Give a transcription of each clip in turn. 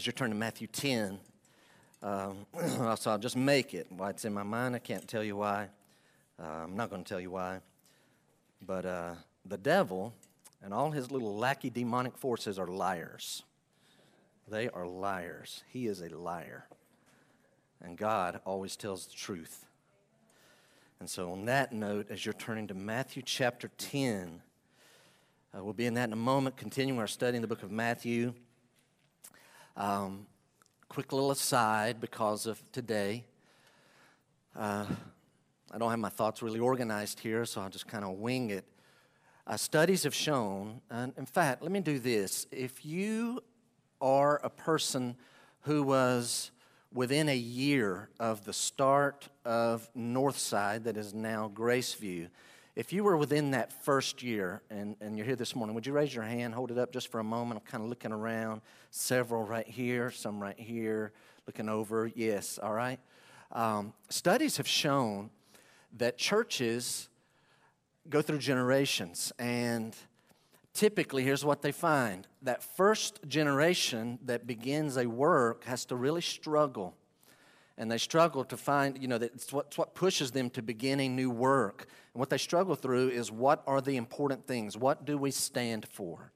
as you're turning to Matthew 10, um, so I'll just make it. Why it's in my mind, I can't tell you why. Uh, I'm not going to tell you why. But uh, the devil and all his little lackey demonic forces are liars. They are liars. He is a liar. And God always tells the truth. And so, on that note, as you're turning to Matthew chapter 10, uh, we'll be in that in a moment, continuing our study in the book of Matthew. Um, quick little aside because of today. Uh, I don't have my thoughts really organized here, so I'll just kind of wing it. Uh, studies have shown, and in fact, let me do this. If you are a person who was within a year of the start of Northside, that is now Graceview, if you were within that first year and, and you're here this morning, would you raise your hand, hold it up just for a moment? I'm kind of looking around. Several right here, some right here, looking over. Yes, all right. Um, studies have shown that churches go through generations, and typically, here's what they find that first generation that begins a work has to really struggle and they struggle to find, you know, it's what, it's what pushes them to begin a new work. And what they struggle through is what are the important things? What do we stand for?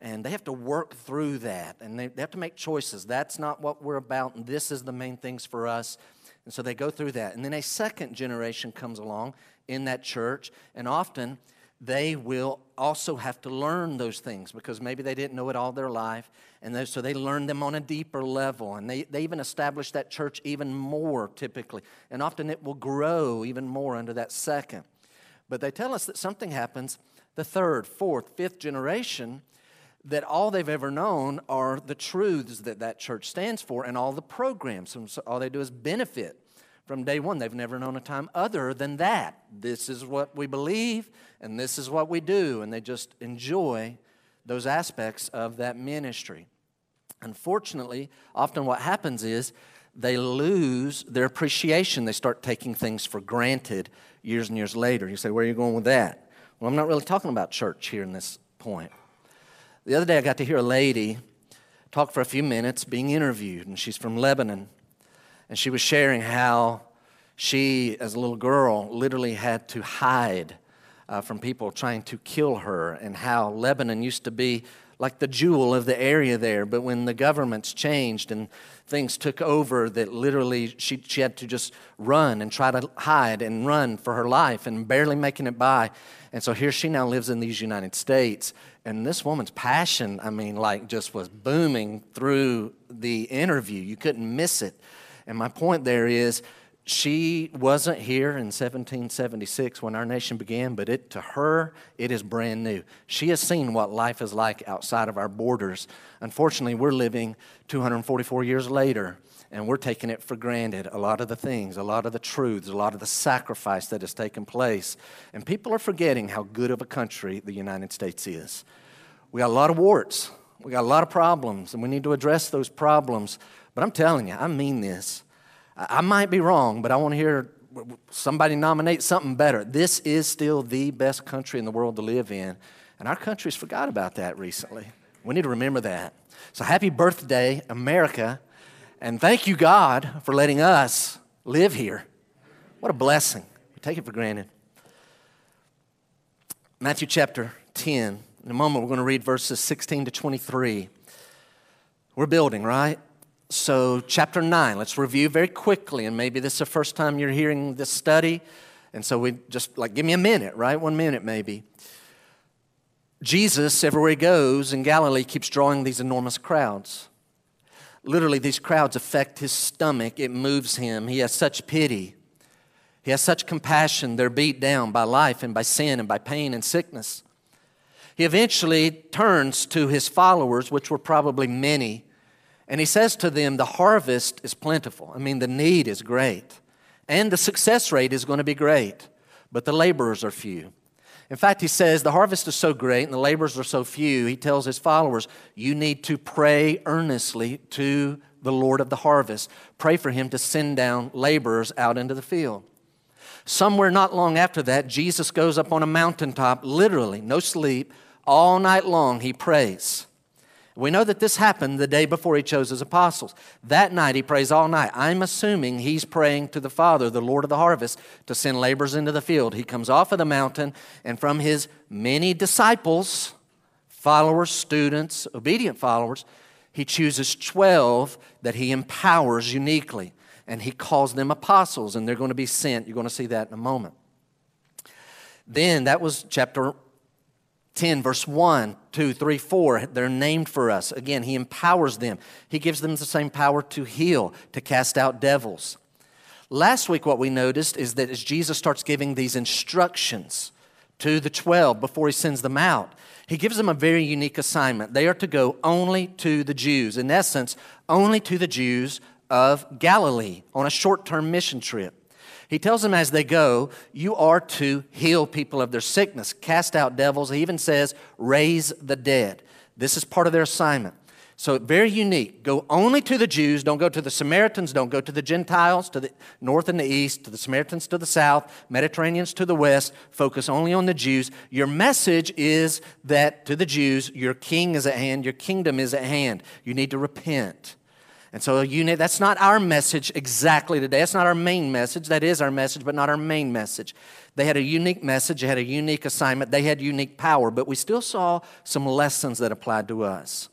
And they have to work through that and they, they have to make choices. That's not what we're about, and this is the main things for us. And so they go through that. And then a second generation comes along in that church, and often they will also have to learn those things because maybe they didn't know it all their life. And they, so they learn them on a deeper level. And they, they even establish that church even more typically. And often it will grow even more under that second. But they tell us that something happens the third, fourth, fifth generation that all they've ever known are the truths that that church stands for and all the programs. So all they do is benefit from day one. They've never known a time other than that. This is what we believe, and this is what we do. And they just enjoy those aspects of that ministry. Unfortunately, often what happens is they lose their appreciation. They start taking things for granted years and years later. You say, Where are you going with that? Well, I'm not really talking about church here in this point. The other day, I got to hear a lady talk for a few minutes being interviewed, and she's from Lebanon. And she was sharing how she, as a little girl, literally had to hide uh, from people trying to kill her, and how Lebanon used to be like the jewel of the area there. But when the governments changed and things took over, that literally she, she had to just run and try to hide and run for her life and barely making it by. And so here she now lives in these United States. And this woman's passion, I mean, like just was booming through the interview. You couldn't miss it. And my point there is, she wasn't here in 1776 when our nation began, but it, to her, it is brand new. She has seen what life is like outside of our borders. Unfortunately, we're living 244 years later, and we're taking it for granted. A lot of the things, a lot of the truths, a lot of the sacrifice that has taken place. And people are forgetting how good of a country the United States is. We got a lot of warts, we got a lot of problems, and we need to address those problems. But I'm telling you, I mean this. I might be wrong, but I want to hear somebody nominate something better. This is still the best country in the world to live in. And our country's forgot about that recently. We need to remember that. So happy birthday, America. And thank you, God, for letting us live here. What a blessing. We take it for granted. Matthew chapter 10. In a moment, we're going to read verses 16 to 23. We're building, right? So, chapter 9, let's review very quickly. And maybe this is the first time you're hearing this study. And so, we just like give me a minute, right? One minute, maybe. Jesus, everywhere he goes in Galilee, keeps drawing these enormous crowds. Literally, these crowds affect his stomach, it moves him. He has such pity. He has such compassion. They're beat down by life and by sin and by pain and sickness. He eventually turns to his followers, which were probably many, and he says to them, The harvest is plentiful. I mean, the need is great. And the success rate is going to be great, but the laborers are few. In fact, he says, The harvest is so great and the laborers are so few. He tells his followers, You need to pray earnestly to the Lord of the harvest. Pray for him to send down laborers out into the field. Somewhere not long after that, Jesus goes up on a mountaintop, literally, no sleep, all night long, he prays. We know that this happened the day before he chose his apostles. That night, he prays all night. I'm assuming he's praying to the Father, the Lord of the harvest, to send laborers into the field. He comes off of the mountain, and from his many disciples, followers, students, obedient followers, he chooses 12 that he empowers uniquely, and he calls them apostles, and they're going to be sent. You're going to see that in a moment. Then, that was chapter 10, verse 1, 2, 3, 4, they're named for us. Again, He empowers them. He gives them the same power to heal, to cast out devils. Last week, what we noticed is that as Jesus starts giving these instructions to the 12 before He sends them out, He gives them a very unique assignment. They are to go only to the Jews, in essence, only to the Jews of Galilee on a short term mission trip. He tells them as they go, you are to heal people of their sickness, cast out devils. He even says, raise the dead. This is part of their assignment. So, very unique. Go only to the Jews. Don't go to the Samaritans. Don't go to the Gentiles, to the north and the east, to the Samaritans to the south, Mediterraneans to the west. Focus only on the Jews. Your message is that to the Jews, your king is at hand, your kingdom is at hand. You need to repent. And so unit, that's not our message exactly today. That's not our main message. That is our message, but not our main message. They had a unique message, they had a unique assignment, they had unique power, but we still saw some lessons that applied to us.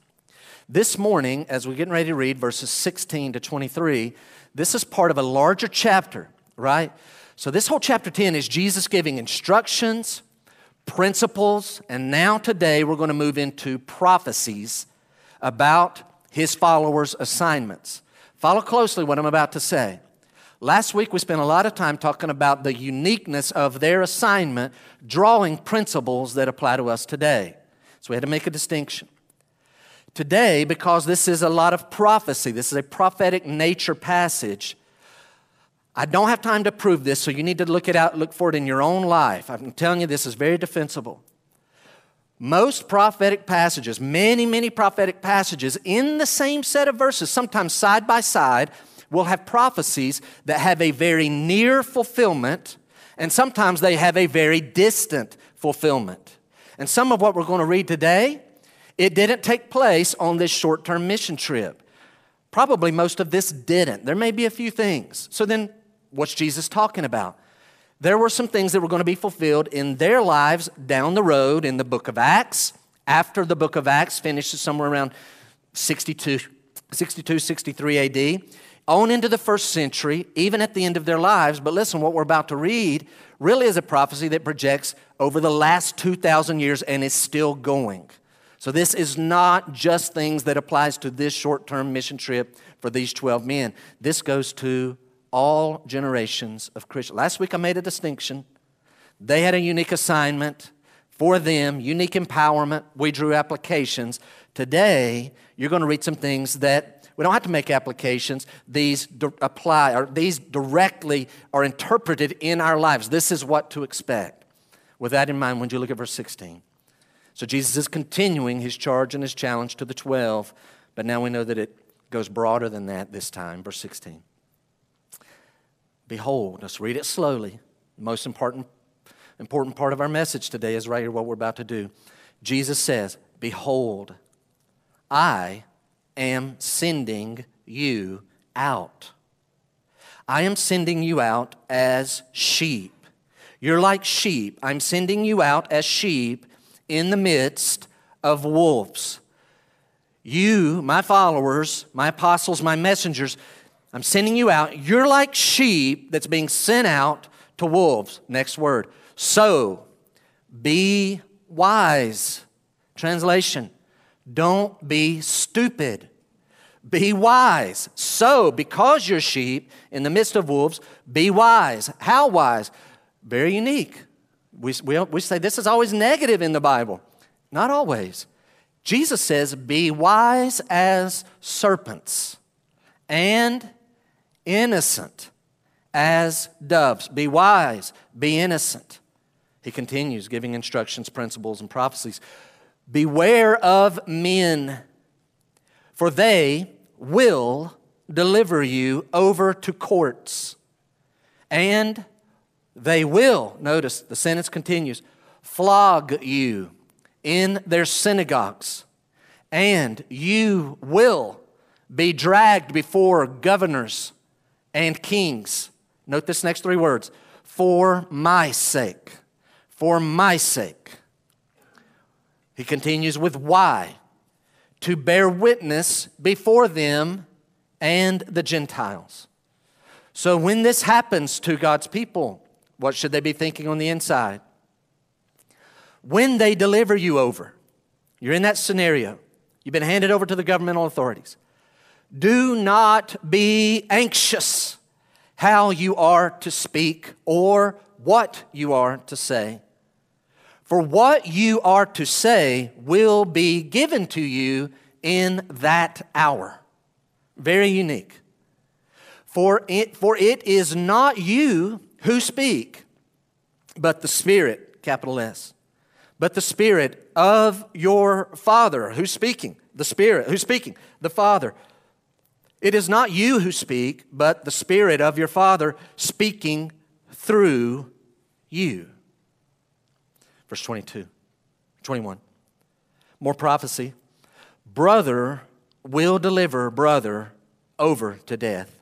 This morning, as we're getting ready to read verses 16 to 23, this is part of a larger chapter, right? So, this whole chapter 10 is Jesus giving instructions, principles, and now today we're going to move into prophecies about his followers' assignments. Follow closely what I'm about to say. Last week, we spent a lot of time talking about the uniqueness of their assignment, drawing principles that apply to us today. So we had to make a distinction. Today, because this is a lot of prophecy, this is a prophetic nature passage. I don't have time to prove this, so you need to look it out, look for it in your own life. I'm telling you, this is very defensible. Most prophetic passages, many, many prophetic passages in the same set of verses, sometimes side by side, will have prophecies that have a very near fulfillment, and sometimes they have a very distant fulfillment. And some of what we're going to read today, it didn't take place on this short term mission trip. Probably most of this didn't. There may be a few things. So then, what's Jesus talking about? There were some things that were going to be fulfilled in their lives down the road in the book of Acts. After the book of Acts finishes somewhere around 62, 62 63 AD, on into the first century, even at the end of their lives. But listen, what we're about to read really is a prophecy that projects over the last 2,000 years and is still going. So this is not just things that applies to this short-term mission trip for these 12 men. This goes to all generations of Christians. Last week I made a distinction. They had a unique assignment for them, unique empowerment. We drew applications. Today, you're going to read some things that we don't have to make applications. These apply, or these directly are interpreted in our lives. This is what to expect. With that in mind, when you look at verse 16. So Jesus is continuing his charge and his challenge to the 12, but now we know that it goes broader than that this time. Verse 16. Behold, let's read it slowly. The most important, important part of our message today is right here what we're about to do. Jesus says, Behold, I am sending you out. I am sending you out as sheep. You're like sheep. I'm sending you out as sheep in the midst of wolves. You, my followers, my apostles, my messengers, I'm sending you out. You're like sheep that's being sent out to wolves. Next word. So be wise. Translation Don't be stupid. Be wise. So, because you're sheep in the midst of wolves, be wise. How wise? Very unique. We, we, we say this is always negative in the Bible. Not always. Jesus says, Be wise as serpents and innocent as doves. Be wise, be innocent. He continues giving instructions, principles, and prophecies. Beware of men, for they will deliver you over to courts. And they will, notice the sentence continues, flog you in their synagogues and you will be dragged before governors and kings. Note this next three words for my sake. For my sake. He continues with why? To bear witness before them and the Gentiles. So when this happens to God's people, what should they be thinking on the inside? When they deliver you over, you're in that scenario, you've been handed over to the governmental authorities. Do not be anxious how you are to speak or what you are to say. For what you are to say will be given to you in that hour. Very unique. For it, for it is not you who speak, but the Spirit, capital S, but the Spirit of your Father who's speaking, the Spirit who's speaking, the Father. It is not you who speak, but the Spirit of your Father speaking through you. Verse 22, 21. More prophecy. Brother will deliver brother over to death.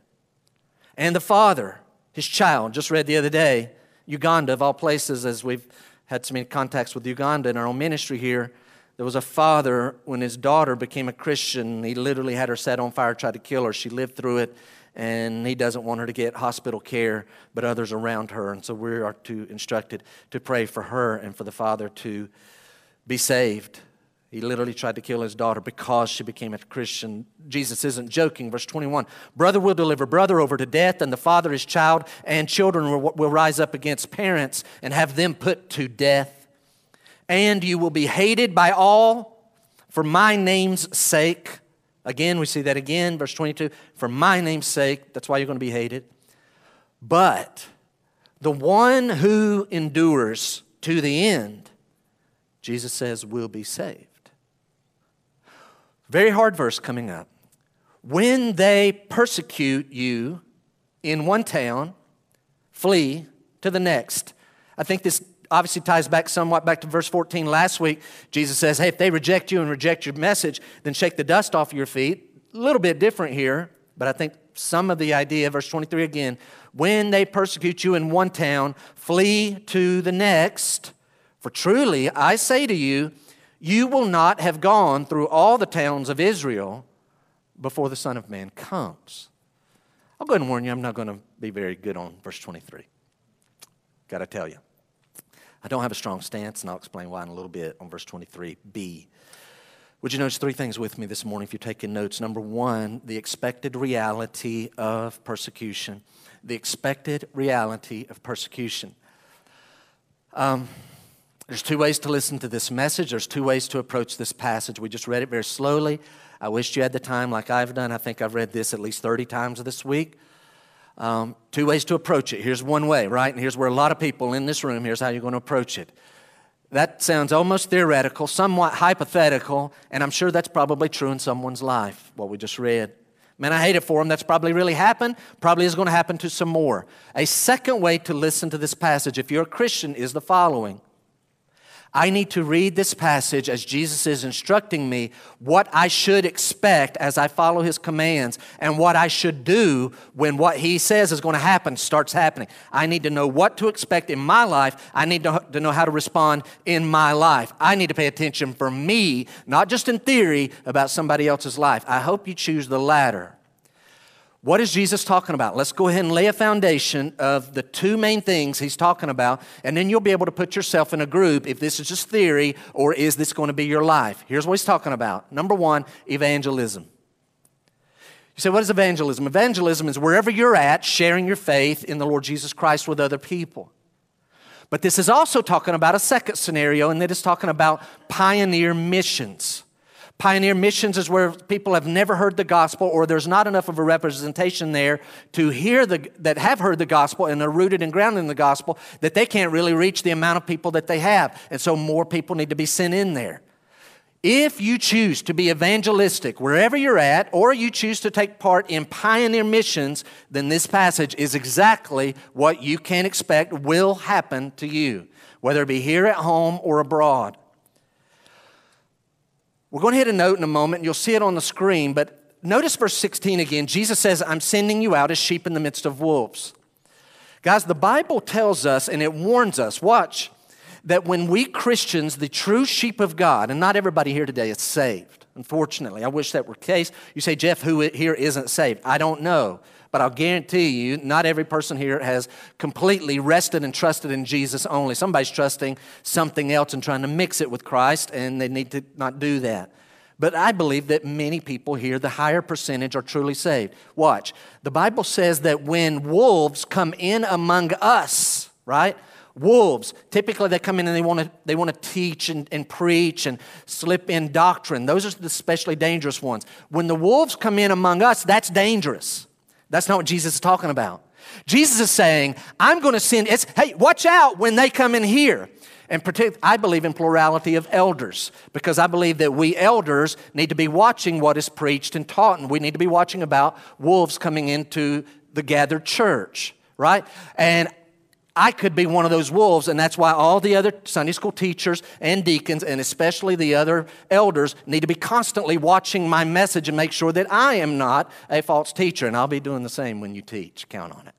And the father, his child, just read the other day, Uganda, of all places, as we've had so many contacts with Uganda in our own ministry here. There was a father, when his daughter became a Christian, he literally had her set on fire, tried to kill her. She lived through it, and he doesn't want her to get hospital care, but others around her. And so we are to instructed to pray for her and for the father to be saved. He literally tried to kill his daughter because she became a Christian. Jesus isn't joking. Verse 21 Brother will deliver brother over to death, and the father his child, and children will, will rise up against parents and have them put to death. And you will be hated by all for my name's sake. Again, we see that again, verse 22 for my name's sake. That's why you're going to be hated. But the one who endures to the end, Jesus says, will be saved. Very hard verse coming up. When they persecute you in one town, flee to the next. I think this obviously ties back somewhat back to verse 14 last week. Jesus says, Hey, if they reject you and reject your message, then shake the dust off your feet. A little bit different here, but I think some of the idea, verse 23 again, when they persecute you in one town, flee to the next. For truly, I say to you, you will not have gone through all the towns of Israel before the Son of Man comes. I'll go ahead and warn you, I'm not going to be very good on verse 23. Got to tell you. I don't have a strong stance, and I'll explain why in a little bit on verse 23b. Would you notice three things with me this morning if you're taking notes? Number one, the expected reality of persecution. The expected reality of persecution. Um, there's two ways to listen to this message. There's two ways to approach this passage. We just read it very slowly. I wish you had the time like I've done. I think I've read this at least 30 times this week. Um, two ways to approach it. Here's one way, right? And here's where a lot of people in this room, here's how you're going to approach it. That sounds almost theoretical, somewhat hypothetical, and I'm sure that's probably true in someone's life, what we just read. Man, I hate it for them. That's probably really happened. Probably is going to happen to some more. A second way to listen to this passage, if you're a Christian, is the following I need to read this passage as Jesus is instructing me what I should expect as I follow his commands and what I should do when what he says is going to happen starts happening. I need to know what to expect in my life. I need to, to know how to respond in my life. I need to pay attention for me, not just in theory about somebody else's life. I hope you choose the latter. What is Jesus talking about? Let's go ahead and lay a foundation of the two main things he's talking about, and then you'll be able to put yourself in a group if this is just theory or is this going to be your life. Here's what he's talking about. Number one, evangelism. You say, what is evangelism? Evangelism is wherever you're at, sharing your faith in the Lord Jesus Christ with other people. But this is also talking about a second scenario, and that is talking about pioneer missions. Pioneer missions is where people have never heard the gospel or there's not enough of a representation there to hear the that have heard the gospel and are rooted and grounded in the gospel that they can't really reach the amount of people that they have. And so more people need to be sent in there. If you choose to be evangelistic wherever you're at, or you choose to take part in pioneer missions, then this passage is exactly what you can expect will happen to you, whether it be here at home or abroad. We're going to hit a note in a moment. And you'll see it on the screen, but notice verse 16 again. Jesus says, I'm sending you out as sheep in the midst of wolves. Guys, the Bible tells us and it warns us, watch, that when we Christians, the true sheep of God, and not everybody here today is saved, unfortunately. I wish that were the case. You say, Jeff, who here isn't saved? I don't know. But I'll guarantee you, not every person here has completely rested and trusted in Jesus only. Somebody's trusting something else and trying to mix it with Christ, and they need to not do that. But I believe that many people here, the higher percentage, are truly saved. Watch. The Bible says that when wolves come in among us, right? Wolves, typically they come in and they want to they want to teach and, and preach and slip in doctrine. Those are the especially dangerous ones. When the wolves come in among us, that's dangerous. That's not what Jesus is talking about. Jesus is saying, I'm going to send, it's, hey, watch out when they come in here. And protect, I believe in plurality of elders because I believe that we elders need to be watching what is preached and taught, and we need to be watching about wolves coming into the gathered church, right? And I could be one of those wolves, and that's why all the other Sunday school teachers and deacons, and especially the other elders, need to be constantly watching my message and make sure that I am not a false teacher. And I'll be doing the same when you teach. Count on it.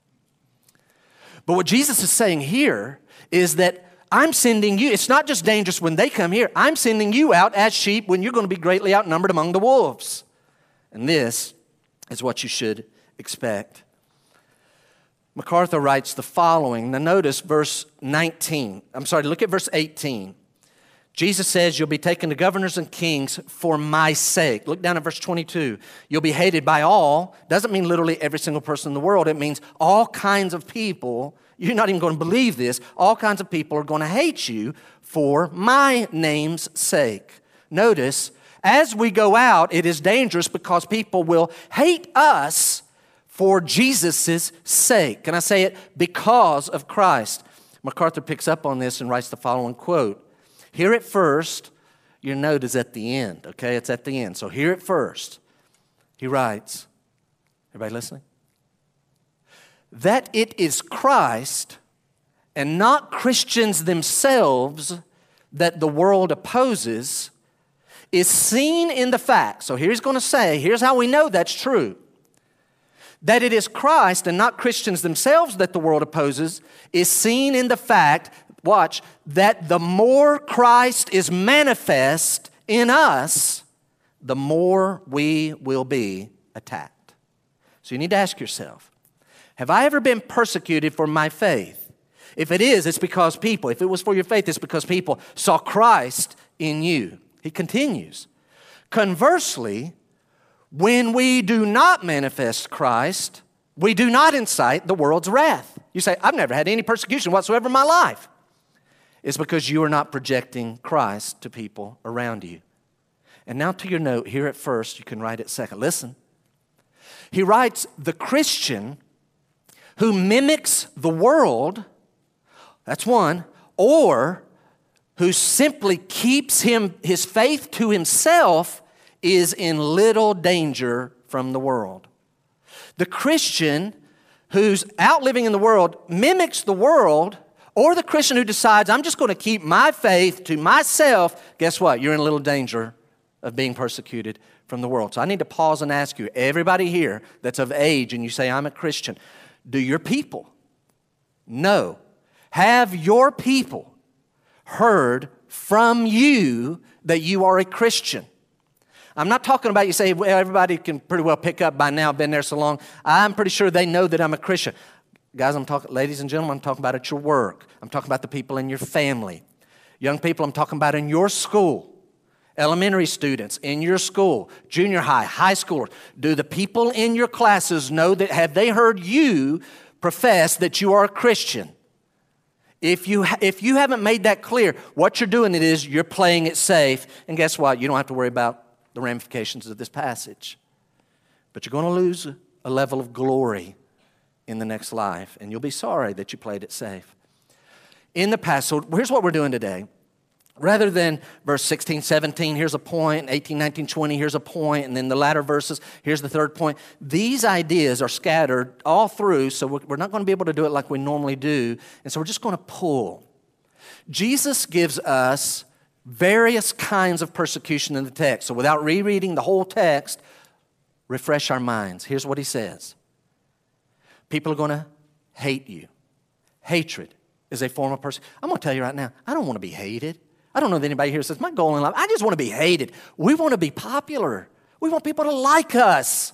But what Jesus is saying here is that I'm sending you, it's not just dangerous when they come here, I'm sending you out as sheep when you're going to be greatly outnumbered among the wolves. And this is what you should expect. MacArthur writes the following. Now, notice verse 19. I'm sorry, look at verse 18. Jesus says, You'll be taken to governors and kings for my sake. Look down at verse 22. You'll be hated by all. Doesn't mean literally every single person in the world, it means all kinds of people. You're not even going to believe this. All kinds of people are going to hate you for my name's sake. Notice, as we go out, it is dangerous because people will hate us for Jesus' sake. Can I say it? Because of Christ. MacArthur picks up on this and writes the following quote Here at first, your note is at the end, okay? It's at the end. So here at first, he writes, everybody listening? That it is Christ and not Christians themselves that the world opposes is seen in the fact. So here's going to say, here's how we know that's true that it is Christ and not Christians themselves that the world opposes is seen in the fact, watch, that the more Christ is manifest in us, the more we will be attacked. So you need to ask yourself Have I ever been persecuted for my faith? If it is, it's because people, if it was for your faith, it's because people saw Christ in you. He continues. Conversely, when we do not manifest Christ, we do not incite the world's wrath. You say, I've never had any persecution whatsoever in my life. It's because you are not projecting Christ to people around you. And now to your note here at first, you can write it second. Listen. He writes, the Christian who mimics the world, that's one, or who simply keeps him his faith to himself is in little danger from the world. The Christian who's out living in the world mimics the world, or the Christian who decides, I'm just going to keep my faith to myself, guess what? You're in little danger of being persecuted from the world. So I need to pause and ask you, everybody here that's of age and you say, I'm a Christian, do your people know? Have your people heard from you that you are a Christian? I'm not talking about you say, well, everybody can pretty well pick up by now, been there so long. I'm pretty sure they know that I'm a Christian. Guys, I'm talking, ladies and gentlemen, I'm talking about at your work. I'm talking about the people in your family. Young people, I'm talking about in your school. Elementary students in your school, junior high, high schoolers. Do the people in your classes know that, have they heard you profess that you are a Christian? If you, if you haven't made that clear, what you're doing it is you're playing it safe, and guess what? You don't have to worry about the ramifications of this passage. But you're going to lose a level of glory in the next life, and you'll be sorry that you played it safe. In the past, so here's what we're doing today. Rather than verse 16, 17, here's a point, 18, 19, 20, here's a point, and then the latter verses, here's the third point. These ideas are scattered all through, so we're not going to be able to do it like we normally do, and so we're just going to pull. Jesus gives us various kinds of persecution in the text. So, without rereading the whole text, refresh our minds. Here's what he says People are going to hate you. Hatred is a form of persecution. I'm going to tell you right now, I don't want to be hated. I don't know that anybody here says, My goal in life, I just want to be hated. We want to be popular, we want people to like us.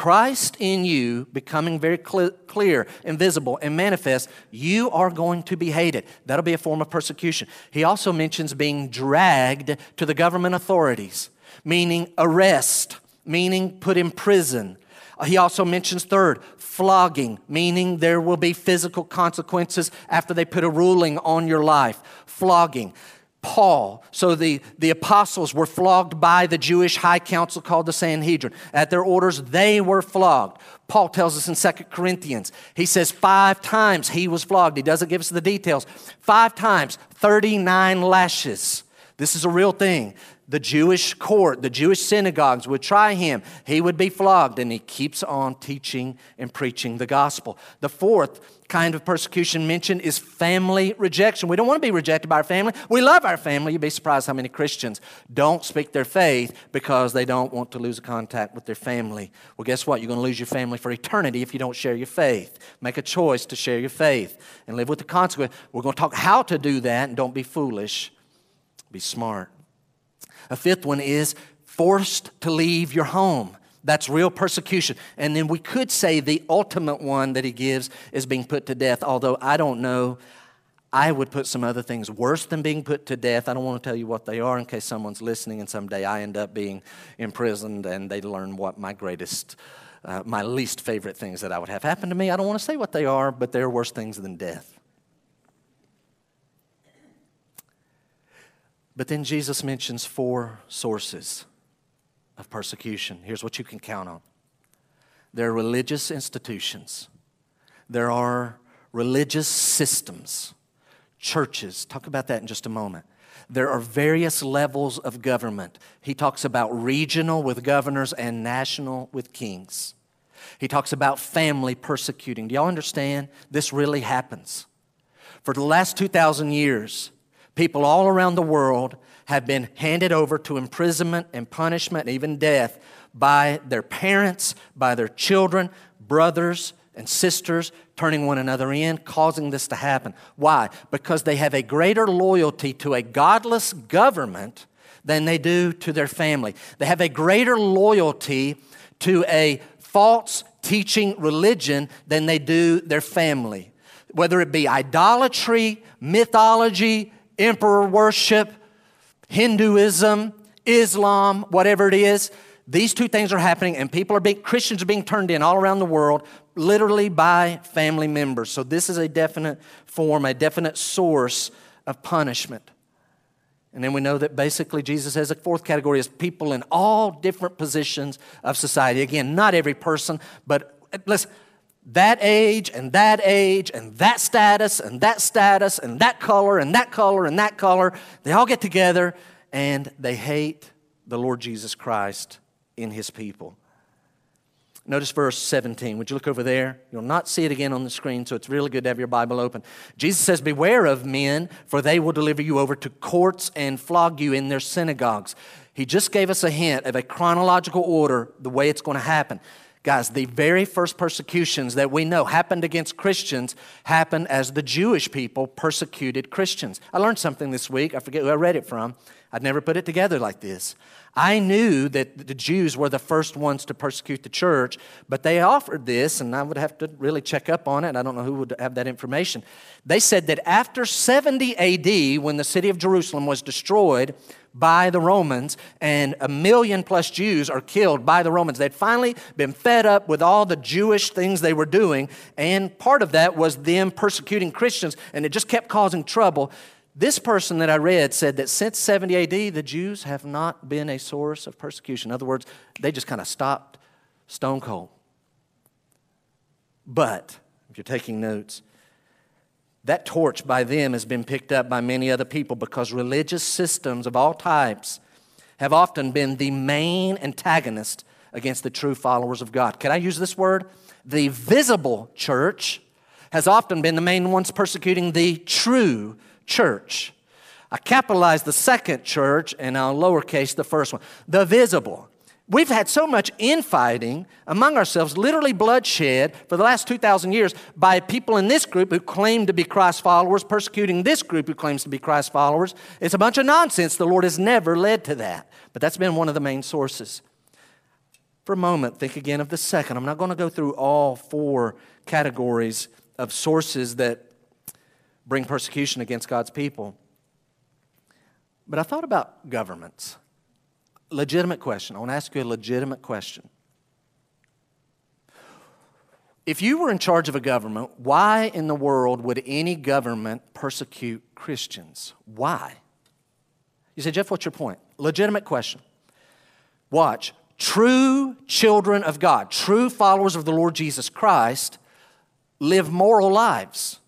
Christ in you becoming very clear, clear and visible and manifest, you are going to be hated. That'll be a form of persecution. He also mentions being dragged to the government authorities, meaning arrest, meaning put in prison. He also mentions, third, flogging, meaning there will be physical consequences after they put a ruling on your life. Flogging. Paul. So the, the apostles were flogged by the Jewish high council called the Sanhedrin. At their orders, they were flogged. Paul tells us in Second Corinthians, he says five times he was flogged. He doesn't give us the details. Five times, 39 lashes. This is a real thing. The Jewish court, the Jewish synagogues would try him. He would be flogged, and he keeps on teaching and preaching the gospel. The fourth kind of persecution mentioned is family rejection. We don't want to be rejected by our family. We love our family. You'd be surprised how many Christians don't speak their faith because they don't want to lose contact with their family. Well, guess what? You're going to lose your family for eternity if you don't share your faith. Make a choice to share your faith and live with the consequence. We're going to talk how to do that and don't be foolish. Be smart. A fifth one is forced to leave your home. That's real persecution. And then we could say the ultimate one that he gives is being put to death, although I don't know. I would put some other things worse than being put to death. I don't want to tell you what they are in case someone's listening and someday I end up being imprisoned and they learn what my greatest, uh, my least favorite things that I would have happen to me. I don't want to say what they are, but they're worse things than death. But then Jesus mentions four sources of persecution. Here's what you can count on there are religious institutions, there are religious systems, churches. Talk about that in just a moment. There are various levels of government. He talks about regional with governors and national with kings. He talks about family persecuting. Do y'all understand? This really happens. For the last 2,000 years, people all around the world have been handed over to imprisonment and punishment and even death by their parents, by their children, brothers, and sisters, turning one another in, causing this to happen. Why? Because they have a greater loyalty to a godless government than they do to their family. They have a greater loyalty to a false teaching religion than they do their family. Whether it be idolatry, mythology, emperor worship, Hinduism, Islam, whatever it is, these two things are happening, and people are being, Christians are being turned in all around the world, literally by family members. So, this is a definite form, a definite source of punishment. And then we know that basically Jesus has a fourth category is people in all different positions of society. Again, not every person, but listen, that age and that age and that status and that status and that color and that color and that color. They all get together and they hate the Lord Jesus Christ in his people. Notice verse 17. Would you look over there? You'll not see it again on the screen, so it's really good to have your Bible open. Jesus says, Beware of men, for they will deliver you over to courts and flog you in their synagogues. He just gave us a hint of a chronological order, the way it's going to happen. Guys, the very first persecutions that we know happened against Christians happened as the Jewish people persecuted Christians. I learned something this week. I forget who I read it from. I'd never put it together like this. I knew that the Jews were the first ones to persecute the church, but they offered this, and I would have to really check up on it. I don't know who would have that information. They said that after 70 AD, when the city of Jerusalem was destroyed, by the Romans, and a million plus Jews are killed by the Romans. They'd finally been fed up with all the Jewish things they were doing, and part of that was them persecuting Christians, and it just kept causing trouble. This person that I read said that since 70 AD, the Jews have not been a source of persecution. In other words, they just kind of stopped stone cold. But, if you're taking notes, that torch by them has been picked up by many other people because religious systems of all types have often been the main antagonist against the true followers of God. Can I use this word? The visible church has often been the main ones persecuting the true church. I capitalized the second church and I'll lowercase the first one. The visible. We've had so much infighting among ourselves, literally bloodshed, for the last 2,000 years by people in this group who claim to be Christ followers, persecuting this group who claims to be Christ followers. It's a bunch of nonsense. The Lord has never led to that. But that's been one of the main sources. For a moment, think again of the second. I'm not going to go through all four categories of sources that bring persecution against God's people. But I thought about governments legitimate question. I want to ask you a legitimate question. If you were in charge of a government, why in the world would any government persecute Christians? Why? You say, Jeff, what's your point? Legitimate question. Watch. True children of God, true followers of the Lord Jesus Christ, live moral lives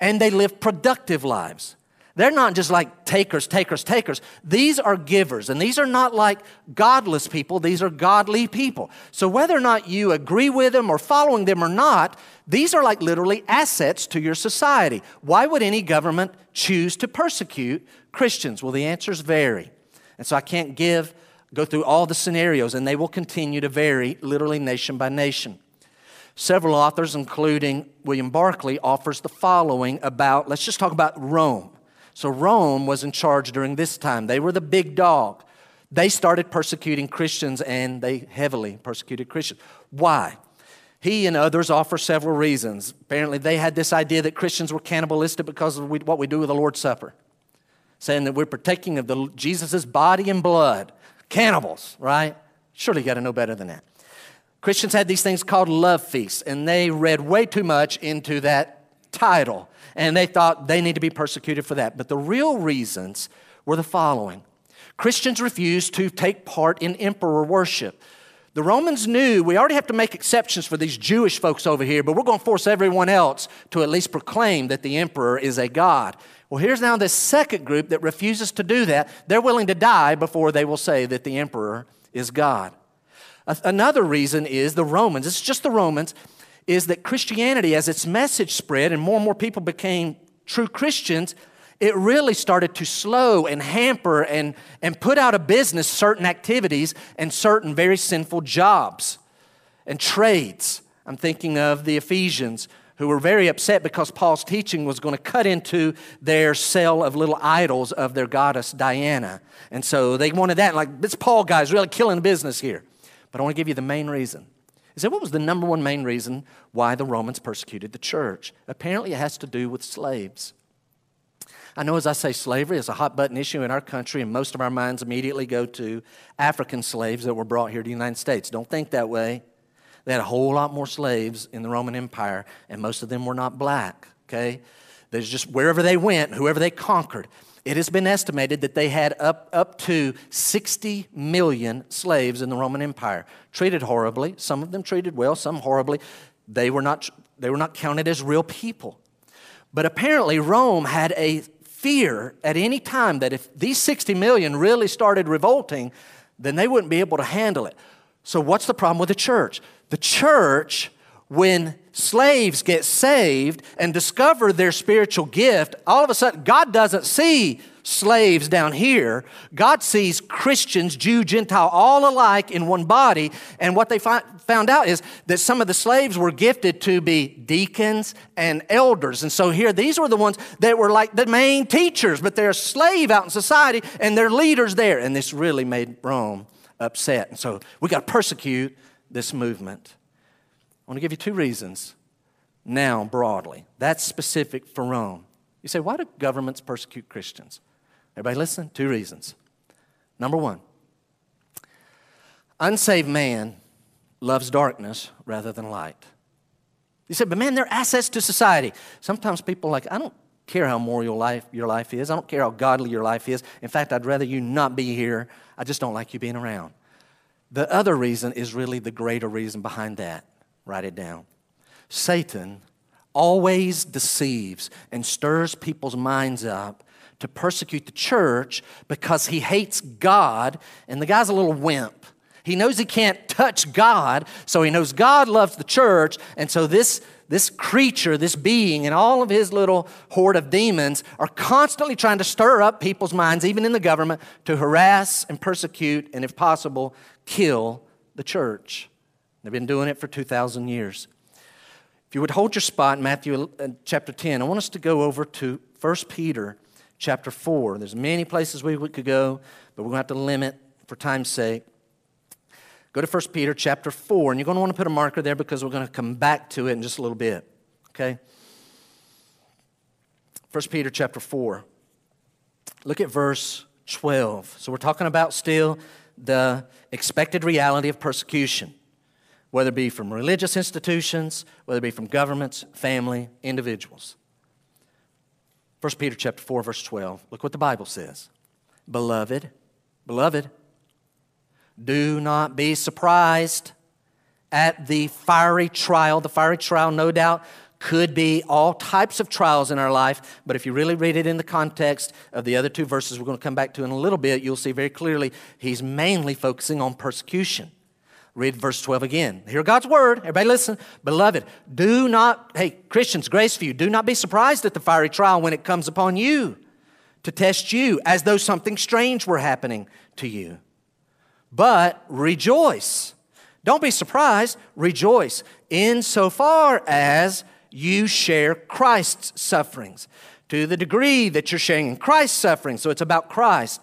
and they live productive lives. They're not just like takers, takers, takers. These are givers, and these are not like godless people, these are godly people. So, whether or not you agree with them or following them or not, these are like literally assets to your society. Why would any government choose to persecute Christians? Well, the answers vary. And so, I can't give, go through all the scenarios, and they will continue to vary literally nation by nation. Several authors, including William Barclay, offers the following about, let's just talk about Rome. So Rome was in charge during this time. They were the big dog. They started persecuting Christians and they heavily persecuted Christians. Why? He and others offer several reasons. Apparently, they had this idea that Christians were cannibalistic because of what we do with the Lord's Supper, saying that we're partaking of Jesus' body and blood. Cannibals, right? Surely you got to know better than that. Christians had these things called love feasts, and they read way too much into that title and they thought they need to be persecuted for that. But the real reasons were the following Christians refused to take part in emperor worship. The Romans knew we already have to make exceptions for these Jewish folks over here, but we're going to force everyone else to at least proclaim that the emperor is a god. Well, here's now this second group that refuses to do that. They're willing to die before they will say that the emperor is God. Another reason is the Romans, it's just the Romans, is that Christianity, as its message spread and more and more people became true Christians, it really started to slow and hamper and, and put out of business certain activities and certain very sinful jobs and trades. I'm thinking of the Ephesians who were very upset because Paul's teaching was going to cut into their sale of little idols of their goddess Diana. And so they wanted that. Like, this Paul guy's really killing business here. But I want to give you the main reason. He said, What was the number one main reason why the Romans persecuted the church? Apparently, it has to do with slaves. I know as I say slavery is a hot button issue in our country, and most of our minds immediately go to African slaves that were brought here to the United States. Don't think that way. They had a whole lot more slaves in the Roman Empire, and most of them were not black, okay? There's just wherever they went, whoever they conquered. It has been estimated that they had up, up to 60 million slaves in the Roman Empire. Treated horribly, some of them treated well, some horribly. They were not, they were not counted as real people. But apparently, Rome had a fear at any time that if these 60 million really started revolting, then they wouldn't be able to handle it. So, what's the problem with the church? The church when slaves get saved and discover their spiritual gift, all of a sudden, God doesn't see slaves down here. God sees Christians, Jew, Gentile, all alike in one body. And what they find, found out is that some of the slaves were gifted to be deacons and elders. And so here, these were the ones that were like the main teachers, but they're a slave out in society and they're leaders there. And this really made Rome upset. And so we got to persecute this movement. I want to give you two reasons now, broadly. That's specific for Rome. You say, why do governments persecute Christians? Everybody listen? Two reasons. Number one, unsaved man loves darkness rather than light. You said, but man, they're assets to society. Sometimes people like, I don't care how moral your life, your life is. I don't care how godly your life is. In fact, I'd rather you not be here. I just don't like you being around. The other reason is really the greater reason behind that. Write it down. Satan always deceives and stirs people's minds up to persecute the church because he hates God, and the guy's a little wimp. He knows he can't touch God, so he knows God loves the church. And so this, this creature, this being, and all of his little horde of demons are constantly trying to stir up people's minds, even in the government, to harass and persecute, and if possible, kill the church. They've been doing it for 2,000 years. If you would hold your spot in Matthew uh, chapter 10, I want us to go over to 1 Peter chapter 4. There's many places we could go, but we're going to have to limit for time's sake. Go to 1 Peter chapter 4, and you're going to want to put a marker there because we're going to come back to it in just a little bit. Okay? 1 Peter chapter 4. Look at verse 12. So we're talking about still the expected reality of persecution whether it be from religious institutions, whether it be from governments, family, individuals. 1 Peter chapter 4, verse 12. Look what the Bible says. Beloved, beloved, do not be surprised at the fiery trial. The fiery trial, no doubt, could be all types of trials in our life, but if you really read it in the context of the other two verses we're going to come back to in a little bit, you'll see very clearly he's mainly focusing on persecution. Read verse 12 again. Hear God's word. Everybody listen. Beloved, do not, hey, Christians, Graceview, do not be surprised at the fiery trial when it comes upon you to test you as though something strange were happening to you. But rejoice. Don't be surprised. Rejoice insofar as you share Christ's sufferings. To the degree that you're sharing in Christ's suffering, so it's about Christ,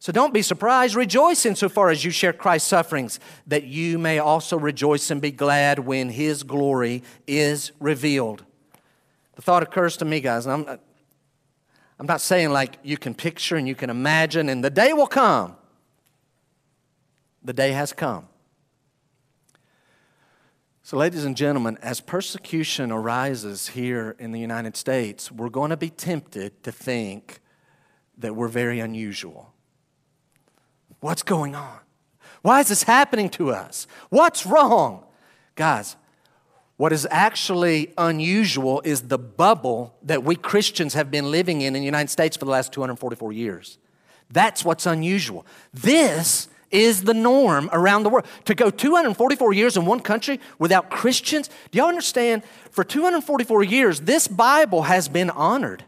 so don't be surprised. Rejoice insofar as you share Christ's sufferings, that you may also rejoice and be glad when his glory is revealed. The thought occurs to me, guys, and I'm I'm not saying like you can picture and you can imagine, and the day will come. The day has come. So, ladies and gentlemen, as persecution arises here in the United States, we're going to be tempted to think that we're very unusual What's going on? Why is this happening to us? What's wrong? Guys, what is actually unusual is the bubble that we Christians have been living in in the United States for the last 244 years. That's what's unusual. This is the norm around the world. To go 244 years in one country without Christians, do y'all understand? For 244 years, this Bible has been honored.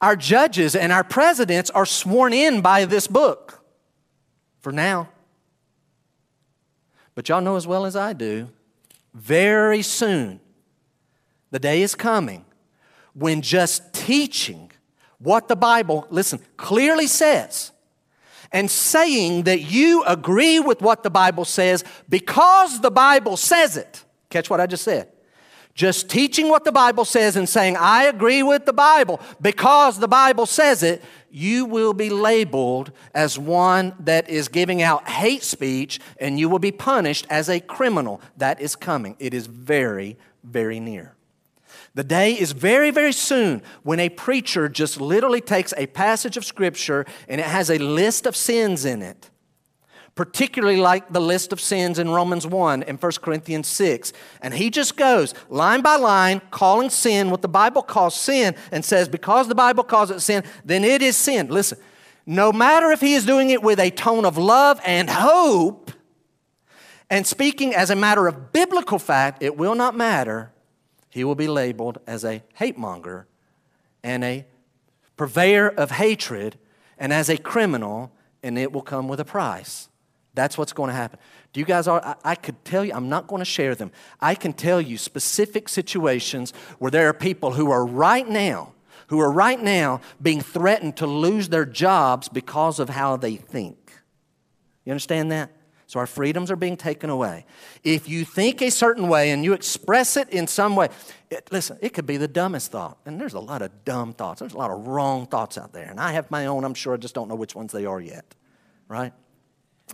Our judges and our presidents are sworn in by this book for now. But y'all know as well as I do, very soon, the day is coming when just teaching what the Bible, listen, clearly says, and saying that you agree with what the Bible says because the Bible says it. Catch what I just said. Just teaching what the Bible says and saying, I agree with the Bible because the Bible says it, you will be labeled as one that is giving out hate speech and you will be punished as a criminal. That is coming. It is very, very near. The day is very, very soon when a preacher just literally takes a passage of Scripture and it has a list of sins in it particularly like the list of sins in Romans 1 and 1 Corinthians 6. And he just goes line by line, calling sin what the Bible calls sin, and says, because the Bible calls it sin, then it is sin. Listen, no matter if he is doing it with a tone of love and hope, and speaking as a matter of biblical fact, it will not matter. He will be labeled as a hate monger and a purveyor of hatred and as a criminal, and it will come with a price. That's what's going to happen. Do you guys are? I, I, could tell you, I'm not going to share them. I can tell you specific situations where there are people who are right now, who are right now being threatened to lose their jobs because of how they think. You understand that? So our freedoms are being taken away. If you think a certain way and you express it in some way, it, listen, it could be the dumbest thought. And there's a lot of dumb thoughts. There's a lot of wrong thoughts out there. And I have my own, I'm sure I just don't know which ones they are yet. Right?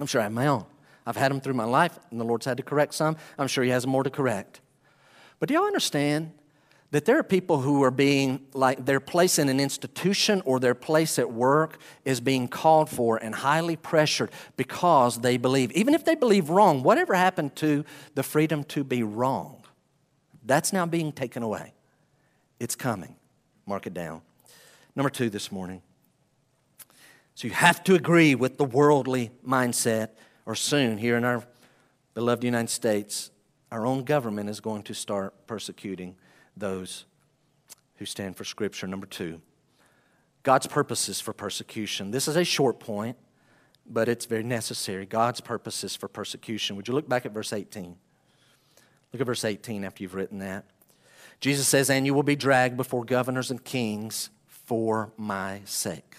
I'm sure I have my own. I've had them through my life, and the Lord's had to correct some. I'm sure He has more to correct. But do y'all understand that there are people who are being like their place in an institution or their place at work is being called for and highly pressured because they believe, even if they believe wrong, whatever happened to the freedom to be wrong? That's now being taken away. It's coming. Mark it down. Number two this morning so you have to agree with the worldly mindset or soon here in our beloved United States, our own government is going to start persecuting those who stand for Scripture. Number two, God's purposes for persecution. This is a short point, but it's very necessary. God's purposes for persecution. Would you look back at verse 18? Look at verse 18 after you've written that. Jesus says, And you will be dragged before governors and kings for my sake.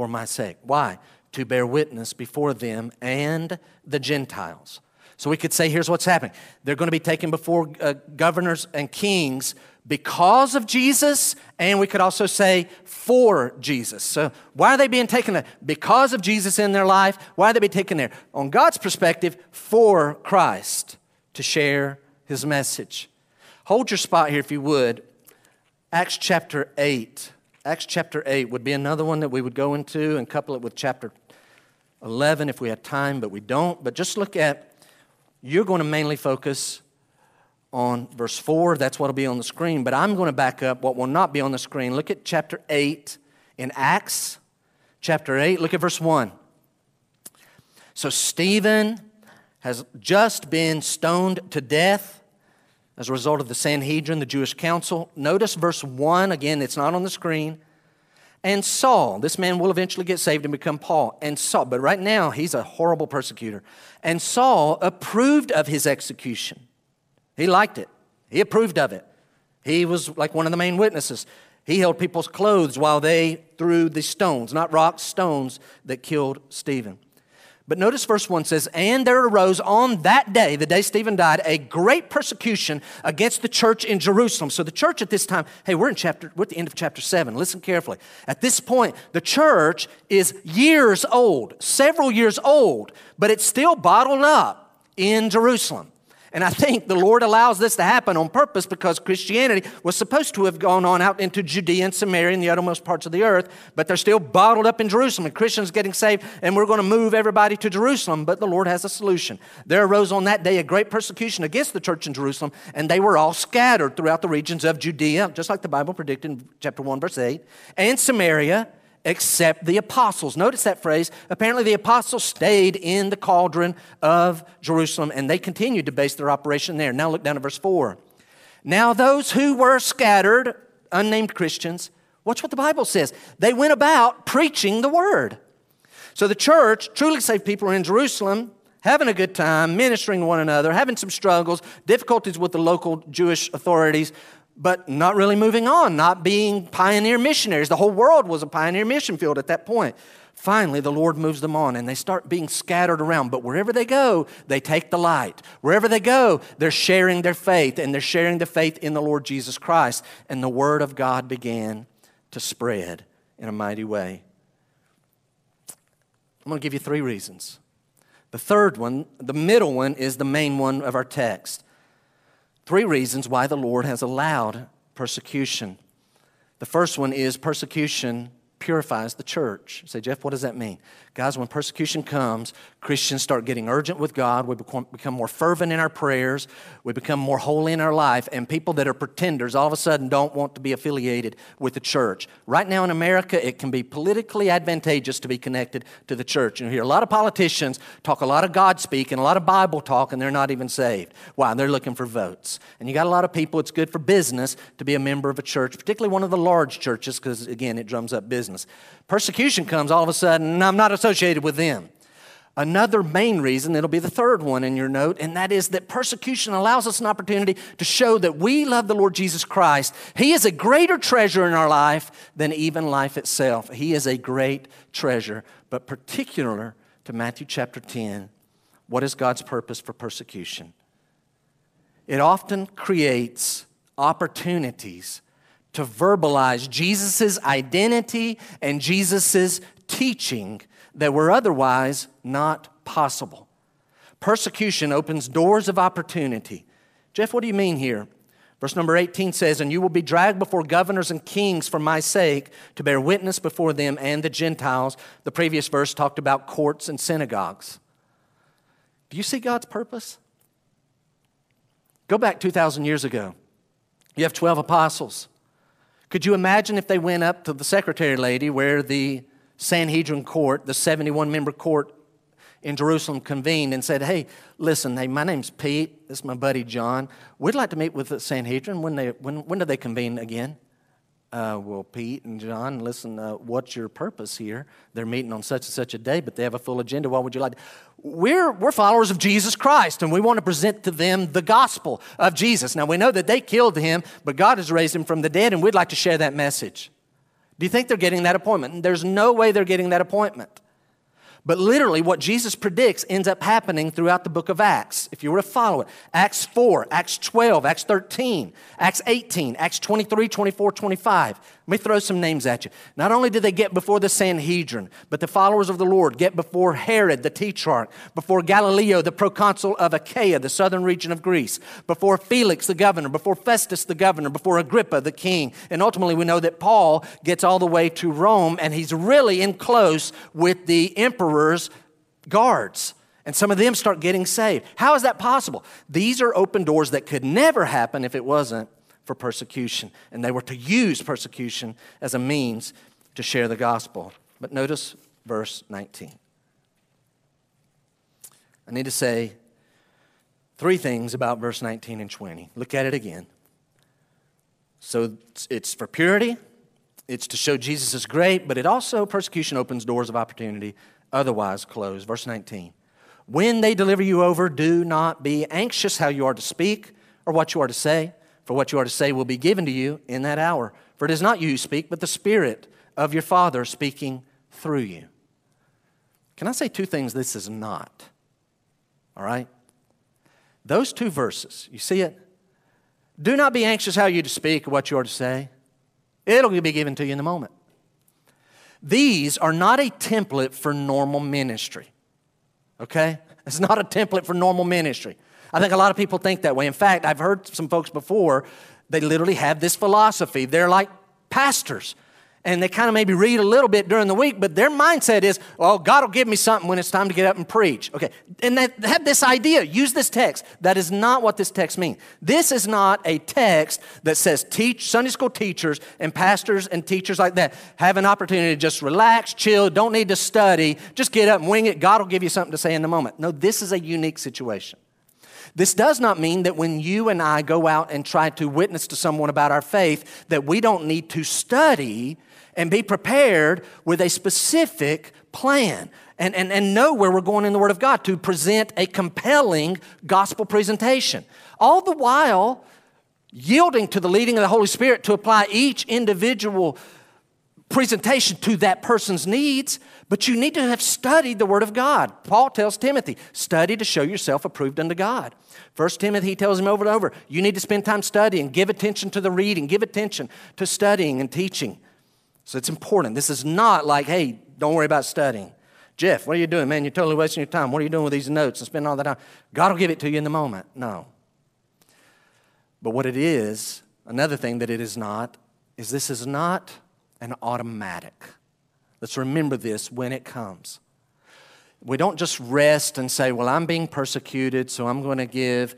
For my sake. Why? To bear witness before them and the Gentiles. So we could say, here's what's happening. They're going to be taken before uh, governors and kings because of Jesus, and we could also say for Jesus. So why are they being taken there? Because of Jesus in their life. Why are they being taken there? On God's perspective, for Christ to share his message. Hold your spot here if you would. Acts chapter 8. Acts chapter 8 would be another one that we would go into and couple it with chapter 11 if we had time, but we don't. But just look at you're going to mainly focus on verse 4. That's what will be on the screen. But I'm going to back up what will not be on the screen. Look at chapter 8 in Acts. Chapter 8, look at verse 1. So Stephen has just been stoned to death as a result of the Sanhedrin, the Jewish council. Notice verse 1. Again, it's not on the screen. And Saul, this man will eventually get saved and become Paul. And Saul, but right now he's a horrible persecutor. And Saul approved of his execution. He liked it, he approved of it. He was like one of the main witnesses. He held people's clothes while they threw the stones, not rocks, stones that killed Stephen. But notice verse 1 says, And there arose on that day, the day Stephen died, a great persecution against the church in Jerusalem. So the church at this time, hey, we're in chapter, we're at the end of chapter 7. Listen carefully. At this point, the church is years old, several years old, but it's still bottled up in Jerusalem. And I think the Lord allows this to happen on purpose because Christianity was supposed to have gone on out into Judea and Samaria and the uttermost parts of the earth, but they're still bottled up in Jerusalem. And Christians getting saved, and we're going to move everybody to Jerusalem. But the Lord has a solution. There arose on that day a great persecution against the church in Jerusalem, and they were all scattered throughout the regions of Judea, just like the Bible predicted in chapter 1, verse 8, and Samaria except the apostles. Notice that phrase. Apparently, the apostles stayed in the cauldron of Jerusalem and they continued to base their operation there. Now, look down at verse 4. Now, those who were scattered, unnamed Christians, watch what the Bible says. They went about preaching the word. So, the church, truly saved people, are in Jerusalem having a good time, ministering to one another, having some struggles, difficulties with the local Jewish authorities, but not really moving on, not being pioneer missionaries. The whole world was a pioneer mission field at that point. Finally, the Lord moves them on and they start being scattered around. But wherever they go, they take the light. Wherever they go, they're sharing their faith and they're sharing the faith in the Lord Jesus Christ. And the Word of God began to spread in a mighty way. I'm going to give you three reasons. The third one, the middle one, is the main one of our text. Three reasons why the Lord has allowed persecution. The first one is persecution purifies the church. say, Jeff, what does that mean? Guys, when persecution comes, Christians start getting urgent with God. We become more fervent in our prayers. We become more holy in our life. And people that are pretenders all of a sudden don't want to be affiliated with the church. Right now in America, it can be politically advantageous to be connected to the church. And you hear a lot of politicians talk a lot of God speak and a lot of Bible talk, and they're not even saved. Why? They're looking for votes. And you got a lot of people, it's good for business to be a member of a church, particularly one of the large churches, because again, it drums up business. Persecution comes all of a sudden, I'm not associated with them. Another main reason, it'll be the third one in your note, and that is that persecution allows us an opportunity to show that we love the Lord Jesus Christ. He is a greater treasure in our life than even life itself. He is a great treasure, but particular to Matthew chapter 10, what is God's purpose for persecution? It often creates opportunities to verbalize Jesus' identity and Jesus' teaching that were otherwise not possible. Persecution opens doors of opportunity. Jeff, what do you mean here? Verse number 18 says, And you will be dragged before governors and kings for my sake to bear witness before them and the Gentiles. The previous verse talked about courts and synagogues. Do you see God's purpose? Go back 2,000 years ago. You have 12 apostles. Could you imagine if they went up to the secretary lady where the Sanhedrin court, the 71 member court in Jerusalem convened and said, Hey, listen, hey, my name's Pete. This is my buddy John. We'd like to meet with the Sanhedrin. When, they, when, when do they convene again? Uh, well, Pete and John, listen, uh, what's your purpose here? They're meeting on such and such a day, but they have a full agenda. Why would you like? We're, we're followers of Jesus Christ, and we want to present to them the gospel of Jesus. Now, we know that they killed him, but God has raised him from the dead, and we'd like to share that message. Do you think they're getting that appointment? There's no way they're getting that appointment. But literally, what Jesus predicts ends up happening throughout the book of Acts. If you were to follow it, Acts 4, Acts 12, Acts 13, Acts 18, Acts 23, 24, 25. Let me throw some names at you. Not only did they get before the Sanhedrin, but the followers of the Lord get before Herod the Tetrarch, before Gallio the proconsul of Achaia, the southern region of Greece, before Felix the governor, before Festus the governor, before Agrippa the king. And ultimately, we know that Paul gets all the way to Rome, and he's really in close with the emperor's guards. And some of them start getting saved. How is that possible? These are open doors that could never happen if it wasn't for persecution, and they were to use persecution as a means to share the gospel. But notice verse 19. I need to say three things about verse 19 and 20. Look at it again. So it's for purity, it's to show Jesus is great, but it also, persecution opens doors of opportunity otherwise closed. Verse 19. When they deliver you over, do not be anxious how you are to speak or what you are to say for what you are to say will be given to you in that hour. For it is not you who speak, but the Spirit of your Father speaking through you. Can I say two things this is not? All right? Those two verses, you see it? Do not be anxious how you to speak or what you are to say. It'll be given to you in the moment. These are not a template for normal ministry. Okay? It's not a template for normal ministry. I think a lot of people think that way. In fact, I've heard some folks before, they literally have this philosophy. They're like pastors. And they kind of maybe read a little bit during the week, but their mindset is, well, God will give me something when it's time to get up and preach. Okay. And they have this idea, use this text. That is not what this text means. This is not a text that says teach Sunday school teachers and pastors and teachers like that have an opportunity to just relax, chill, don't need to study, just get up and wing it. God will give you something to say in the moment. No, this is a unique situation. This does not mean that when you and I go out and try to witness to someone about our faith, that we don't need to study and be prepared with a specific plan and, and, and know where we're going in the Word of God to present a compelling gospel presentation. All the while, yielding to the leading of the Holy Spirit to apply each individual presentation to that person's needs, but you need to have studied the Word of God. Paul tells Timothy, study to show yourself approved unto God. First Timothy, tells him over and over, you need to spend time studying, give attention to the reading, give attention to studying and teaching. So it's important. This is not like, hey, don't worry about studying. Jeff, what are you doing, man? You're totally wasting your time. What are you doing with these notes and spending all that time? God will give it to you in the moment. No. But what it is, another thing that it is not, is this is not an automatic. Let's remember this when it comes. We don't just rest and say, Well, I'm being persecuted, so I'm going to give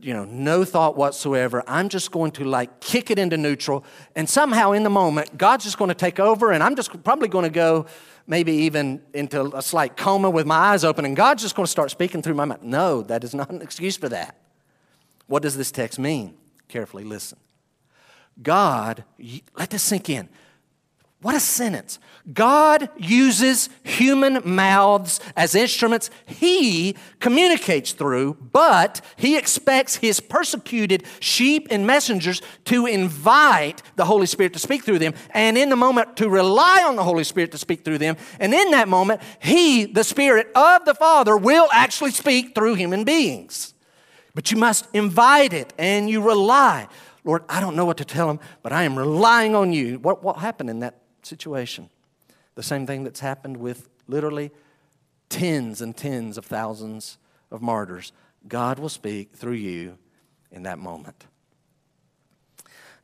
you know, no thought whatsoever. I'm just going to like kick it into neutral. And somehow in the moment, God's just going to take over, and I'm just probably going to go maybe even into a slight coma with my eyes open, and God's just going to start speaking through my mouth. No, that is not an excuse for that. What does this text mean? Carefully listen. God, let this sink in. What a sentence. God uses human mouths as instruments he communicates through, but he expects his persecuted sheep and messengers to invite the Holy Spirit to speak through them, and in the moment to rely on the Holy Spirit to speak through them. And in that moment, he, the Spirit of the Father, will actually speak through human beings. But you must invite it and you rely. Lord, I don't know what to tell them, but I am relying on you. What, what happened in that situation. The same thing that's happened with literally tens and tens of thousands of martyrs. God will speak through you in that moment.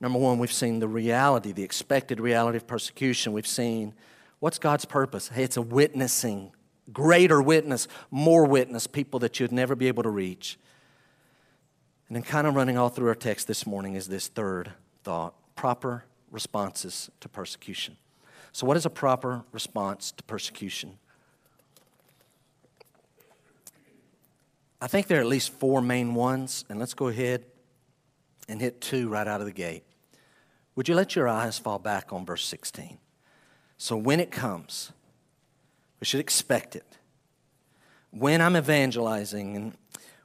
Number one, we've seen the reality, the expected reality of persecution. We've seen what's God's purpose? Hey, it's a witnessing, greater witness, more witness, people that you'd never be able to reach. And then, kind of running all through our text this morning, is this third thought proper responses to persecution. So, what is a proper response to persecution? I think there are at least four main ones, and let's go ahead and hit two right out of the gate. Would you let your eyes fall back on verse 16? So when it comes, we should expect it. When I'm evangelizing and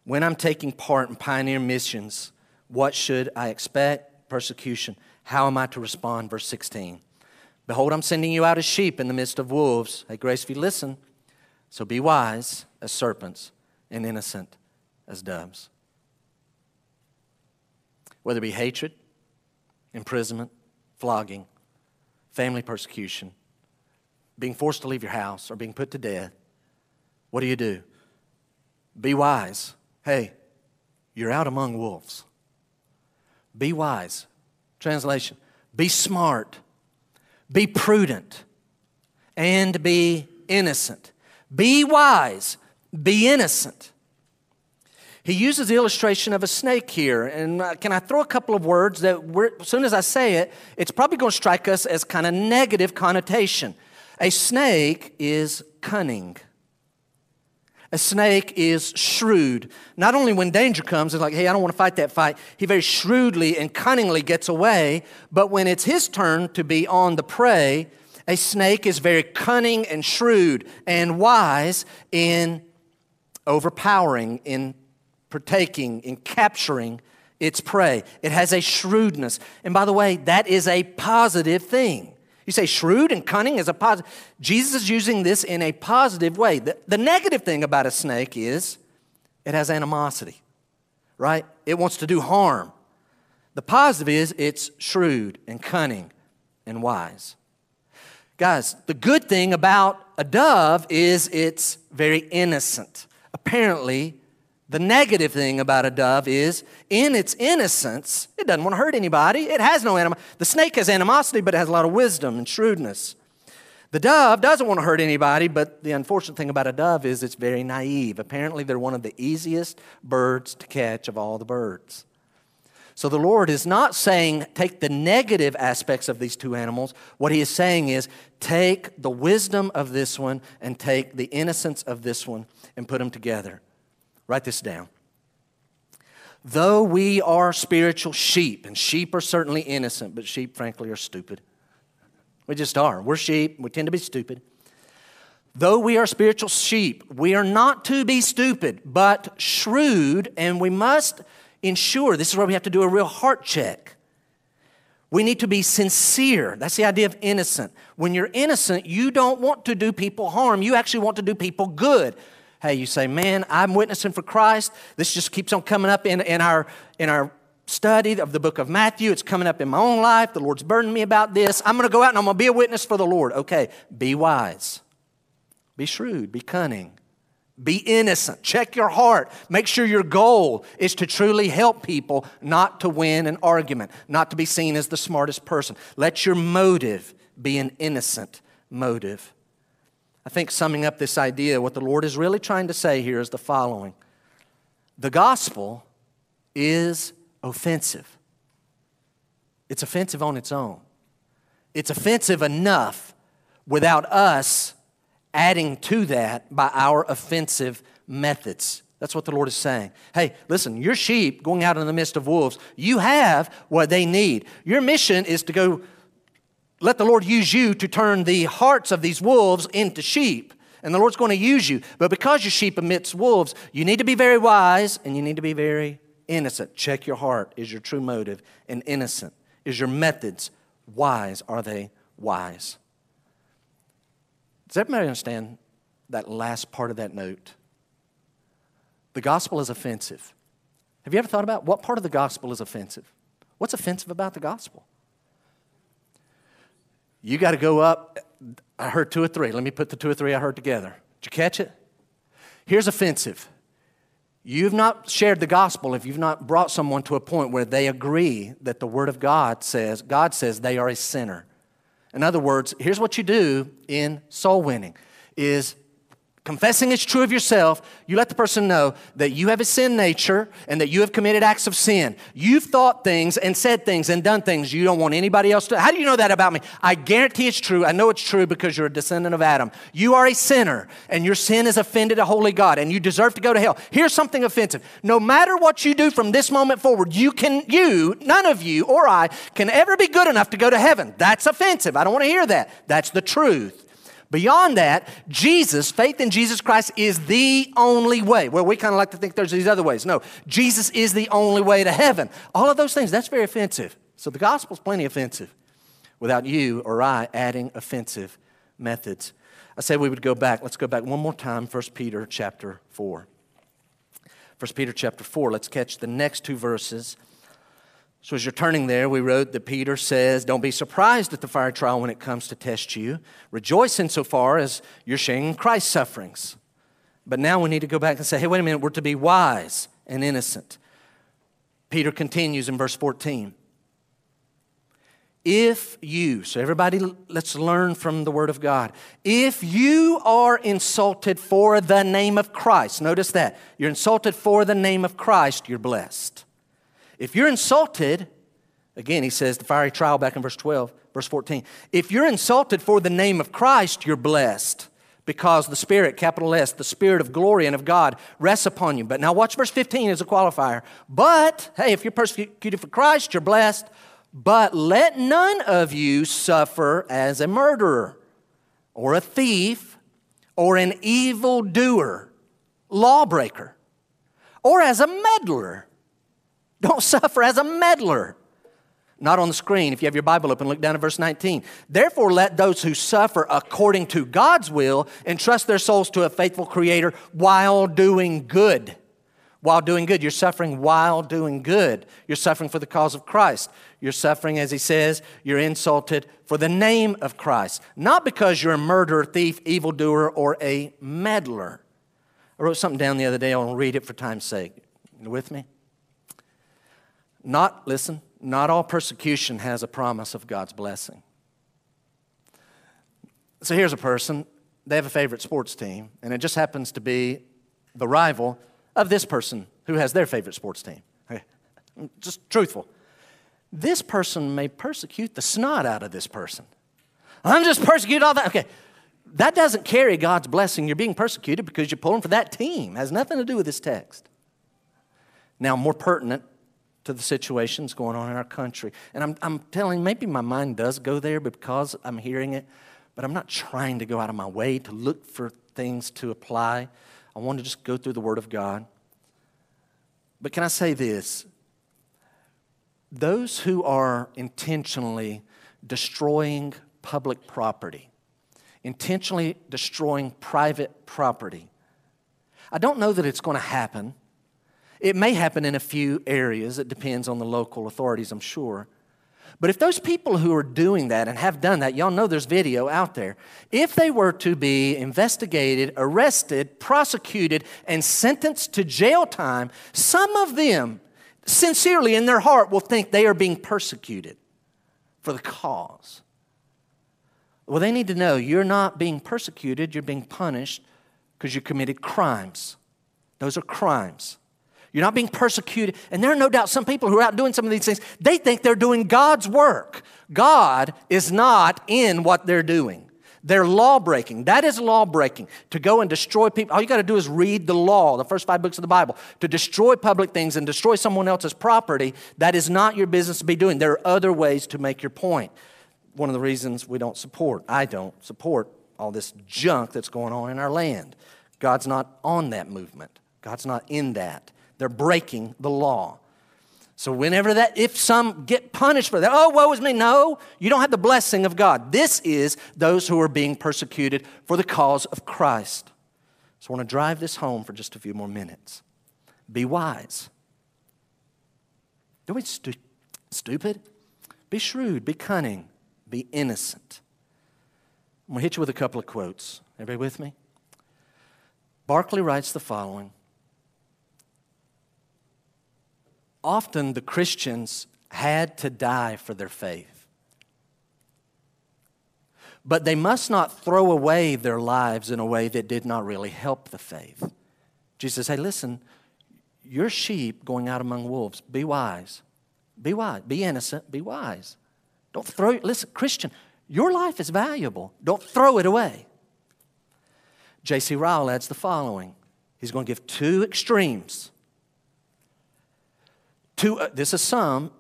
when I'm taking part in pioneer missions, what should I expect? Persecution. How am I to respond? Verse 16. Behold, I'm sending you out as sheep in the midst of wolves. Hey, Grace, if you listen. So be wise as serpents and innocent as doves. Whether it be hatred, imprisonment, flogging, family persecution, being forced to leave your house, or being put to death, what do you do? Be wise. Hey, you're out among wolves. Be wise. Translation Be smart, be prudent, and be innocent. Be wise, be innocent. He uses the illustration of a snake here. And uh, can I throw a couple of words that as soon as I say it, it's probably going to strike us as kind of negative connotation. A snake is cunning. A snake is shrewd. Not only when danger comes, it's like, hey, I don't want to fight that fight. He very shrewdly and cunningly gets away. But when it's his turn to be on the prey, a snake is very cunning and shrewd and wise in overpowering, in partaking, in capturing its prey. It has a shrewdness. And by the way, that is a positive thing. You say shrewd and cunning is a positive. Jesus is using this in a positive way. The, the negative thing about a snake is it has animosity, right? It wants to do harm. The positive is it's shrewd and cunning and wise. Guys, the good thing about a dove is it's very innocent. Apparently, the negative thing about a dove is, in its innocence, it doesn't want to hurt anybody. It has no animosity. The snake has animosity, but it has a lot of wisdom and shrewdness. The dove doesn't want to hurt anybody, but the unfortunate thing about a dove is it's very naive. Apparently, they're one of the easiest birds to catch of all the birds. So the Lord is not saying take the negative aspects of these two animals. What He is saying is take the wisdom of this one and take the innocence of this one and put them together. Write this down. Though we are spiritual sheep, and sheep are certainly innocent, but sheep, frankly, are stupid. We just are. We're sheep. We tend to be stupid. Though we are spiritual sheep, we are not to be stupid, but shrewd, and we must ensure this is where we have to do a real heart check. We need to be sincere. That's the idea of innocent. When you're innocent, you don't want to do people harm, you actually want to do people good. Hey, you say, man, I'm witnessing for Christ. This just keeps on coming up in, in, our, in our study of the book of Matthew. It's coming up in my own life. The Lord's burdened me about this. I'm going to go out and I'm going to be a witness for the Lord. Okay, be wise, be shrewd, be cunning, be innocent. Check your heart. Make sure your goal is to truly help people, not to win an argument, not to be seen as the smartest person. Let your motive be an innocent motive. I think summing up this idea, what the Lord is really trying to say here is the following The gospel is offensive. It's offensive on its own. It's offensive enough without us adding to that by our offensive methods. That's what the Lord is saying. Hey, listen, your sheep going out in the midst of wolves, you have what they need. Your mission is to go let the Lord use you to turn the hearts of these wolves into sheep. And the Lord's going to use you. But because you're sheep amidst wolves, you need to be very wise and you need to be very innocent. Check your heart. Is your true motive and innocent? Is your methods wise? Are they wise? Does everybody understand that last part of that note? The gospel is offensive. Have you ever thought about what part of the gospel is offensive? What's offensive about the gospel? You got to go up. I heard two or three. Let me put the two or three I heard together. Did you catch it? Here's offensive. You've not shared the gospel if you've not brought someone to a point where they agree that the word of God says, God says they are a sinner. In other words, here's what you do in soul winning is confessing it's true of yourself, you let the person know that you have a sin nature and that you have committed acts of sin. You've thought things and said things and done things you don't want anybody else to. How do you know that about me? I guarantee it's true. I know it's true because you're a descendant of Adam. You are a sinner and your sin has offended a holy God and you deserve to go to hell. Here's something offensive. No matter what you do from this moment forward, you can, you, none of you or I, can ever be good enough to go to heaven. That's offensive. I don't want to hear that. That's the truth. Beyond that, Jesus, faith in Jesus Christ is the only way. Well, we kind of like to think there's these other ways. No, Jesus is the only way to heaven. All of those things, that's very offensive. So the gospel's plenty offensive without you or I adding offensive methods. I said we would go back. Let's go back one more time, 1 Peter chapter 4. 1 Peter chapter 4, let's catch the next two verses. So, as you're turning there, we wrote that Peter says, Don't be surprised at the fire trial when it comes to test you. Rejoice insofar as you're sharing Christ's sufferings. But now we need to go back and say, Hey, wait a minute, we're to be wise and innocent. Peter continues in verse 14. If you, so everybody, let's learn from the Word of God. If you are insulted for the name of Christ, notice that. You're insulted for the name of Christ, you're blessed. If you're insulted, again, he says the fiery trial back in verse 12, verse 14. If you're insulted for the name of Christ, you're blessed because the Spirit, capital S, the Spirit of glory and of God rests upon you. But now watch verse 15 as a qualifier. But, hey, if you're persecuted for Christ, you're blessed. But let none of you suffer as a murderer or a thief or an evildoer, lawbreaker, or as a meddler don't suffer as a meddler. Not on the screen. If you have your Bible open, look down at verse 19. Therefore, let those who suffer according to God's will entrust their souls to a faithful Creator while doing good. While doing good. You're suffering while doing good. You're suffering for the cause of Christ. You're suffering, as he says, you're insulted for the name of Christ. Not because you're a murderer, thief, evildoer, or a meddler. I wrote something down the other day. I want to read it for time's sake. You with me? Not, listen, not all persecution has a promise of God's blessing. So here's a person, they have a favorite sports team, and it just happens to be the rival of this person who has their favorite sports team. Just truthful. This person may persecute the snot out of this person. I'm just persecuted all that. Okay. That doesn't carry God's blessing. You're being persecuted because you're pulling for that team. It has nothing to do with this text. Now, more pertinent to the situations going on in our country. And I'm, I'm telling, maybe my mind does go there because I'm hearing it, but I'm not trying to go out of my way to look for things to apply. I want to just go through the Word of God. But can I say this? Those who are intentionally destroying public property, intentionally destroying private property, I don't know that it's going to happen it may happen in a few areas. It depends on the local authorities, I'm sure. But if those people who are doing that and have done that, y'all know there's video out there, if they were to be investigated, arrested, prosecuted, and sentenced to jail time, some of them, sincerely in their heart, will think they are being persecuted for the cause. Well, they need to know you're not being persecuted, you're being punished because you committed crimes. Those are crimes. You're not being persecuted. And there are no doubt some people who are out doing some of these things, they think they're doing God's work. God is not in what they're doing. They're law breaking. That is law breaking. To go and destroy people. All you got to do is read the law, the first five books of the Bible. To destroy public things and destroy someone else's property, that is not your business to be doing. There are other ways to make your point. One of the reasons we don't support, I don't support all this junk that's going on in our land. God's not on that movement, God's not in that. They're breaking the law. So, whenever that, if some get punished for that, oh, woe is me. No, you don't have the blessing of God. This is those who are being persecuted for the cause of Christ. So, I want to drive this home for just a few more minutes. Be wise. Don't be stu- stupid. Be shrewd. Be cunning. Be innocent. I'm going to hit you with a couple of quotes. Everybody with me? Barclay writes the following often the Christians had to die for their faith. but they must not throw away their lives in a way that did not really help the faith. Jesus said, Hey, listen, you're sheep going out among wolves. Be wise. Be wise. Be innocent. Be wise. Don't throw, listen, Christian, your life is valuable. Don't throw it away. J.C. Ryle adds the following He's going to give two extremes. To, uh, this is some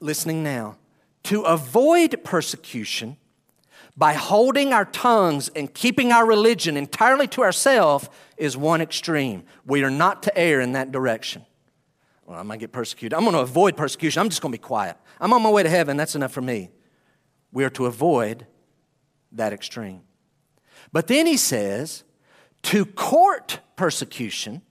listening now. To avoid persecution, by holding our tongues and keeping our religion entirely to ourselves is one extreme. We are not to err in that direction. Well, I might get persecuted. I'm going to avoid persecution. I'm just going to be quiet. I'm on my way to heaven. That's enough for me. We are to avoid that extreme. But then he says, to court persecution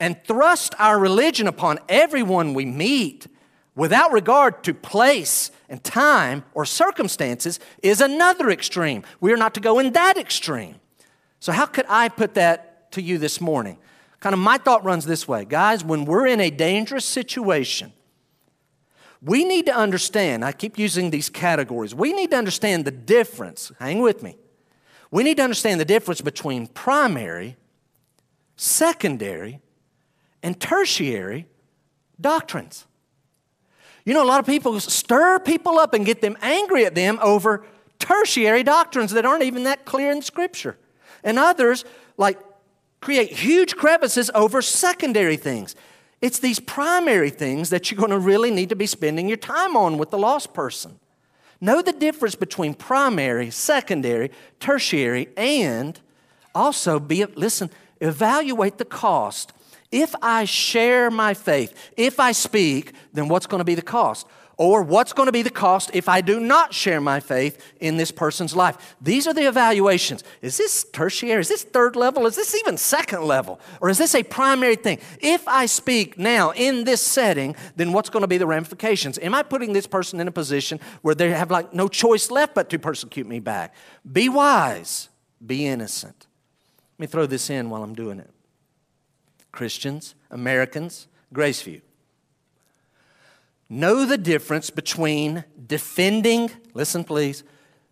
and thrust our religion upon everyone we meet without regard to place and time or circumstances is another extreme. We are not to go in that extreme. So, how could I put that to you this morning? Kind of my thought runs this way guys, when we're in a dangerous situation, we need to understand, I keep using these categories, we need to understand the difference. Hang with me. We need to understand the difference between primary, secondary, and tertiary doctrines. You know, a lot of people stir people up and get them angry at them over tertiary doctrines that aren't even that clear in Scripture. And others, like, create huge crevices over secondary things. It's these primary things that you're going to really need to be spending your time on with the lost person. Know the difference between primary, secondary, tertiary, and also be, listen, evaluate the cost if I share my faith, if I speak, then what's going to be the cost? Or what's going to be the cost if I do not share my faith in this person's life? These are the evaluations. Is this tertiary? Is this third level? Is this even second level? Or is this a primary thing? If I speak now in this setting, then what's going to be the ramifications? Am I putting this person in a position where they have like no choice left but to persecute me back? Be wise, be innocent. Let me throw this in while I'm doing it. Christians, Americans, Graceview. Know the difference between defending, listen please,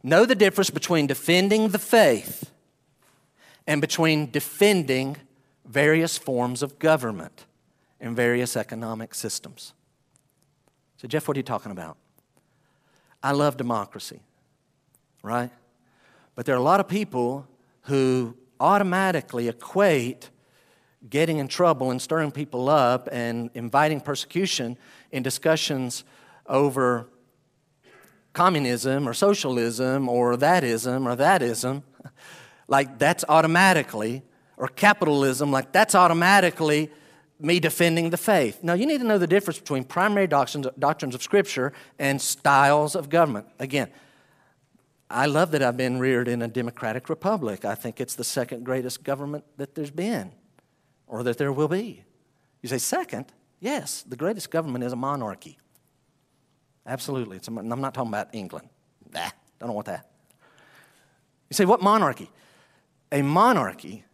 know the difference between defending the faith and between defending various forms of government and various economic systems. So, Jeff, what are you talking about? I love democracy, right? But there are a lot of people who automatically equate getting in trouble and stirring people up and inviting persecution in discussions over communism or socialism or thatism or thatism, like that's automatically, or capitalism, like that's automatically me defending the faith. Now, you need to know the difference between primary doctrines, doctrines of Scripture and styles of government. Again, I love that I've been reared in a democratic republic. I think it's the second greatest government that there's been or that there will be. You say, second, yes, the greatest government is a monarchy. Absolutely. I'm not talking about England. Nah, don't want that. You say, what monarchy? A monarchy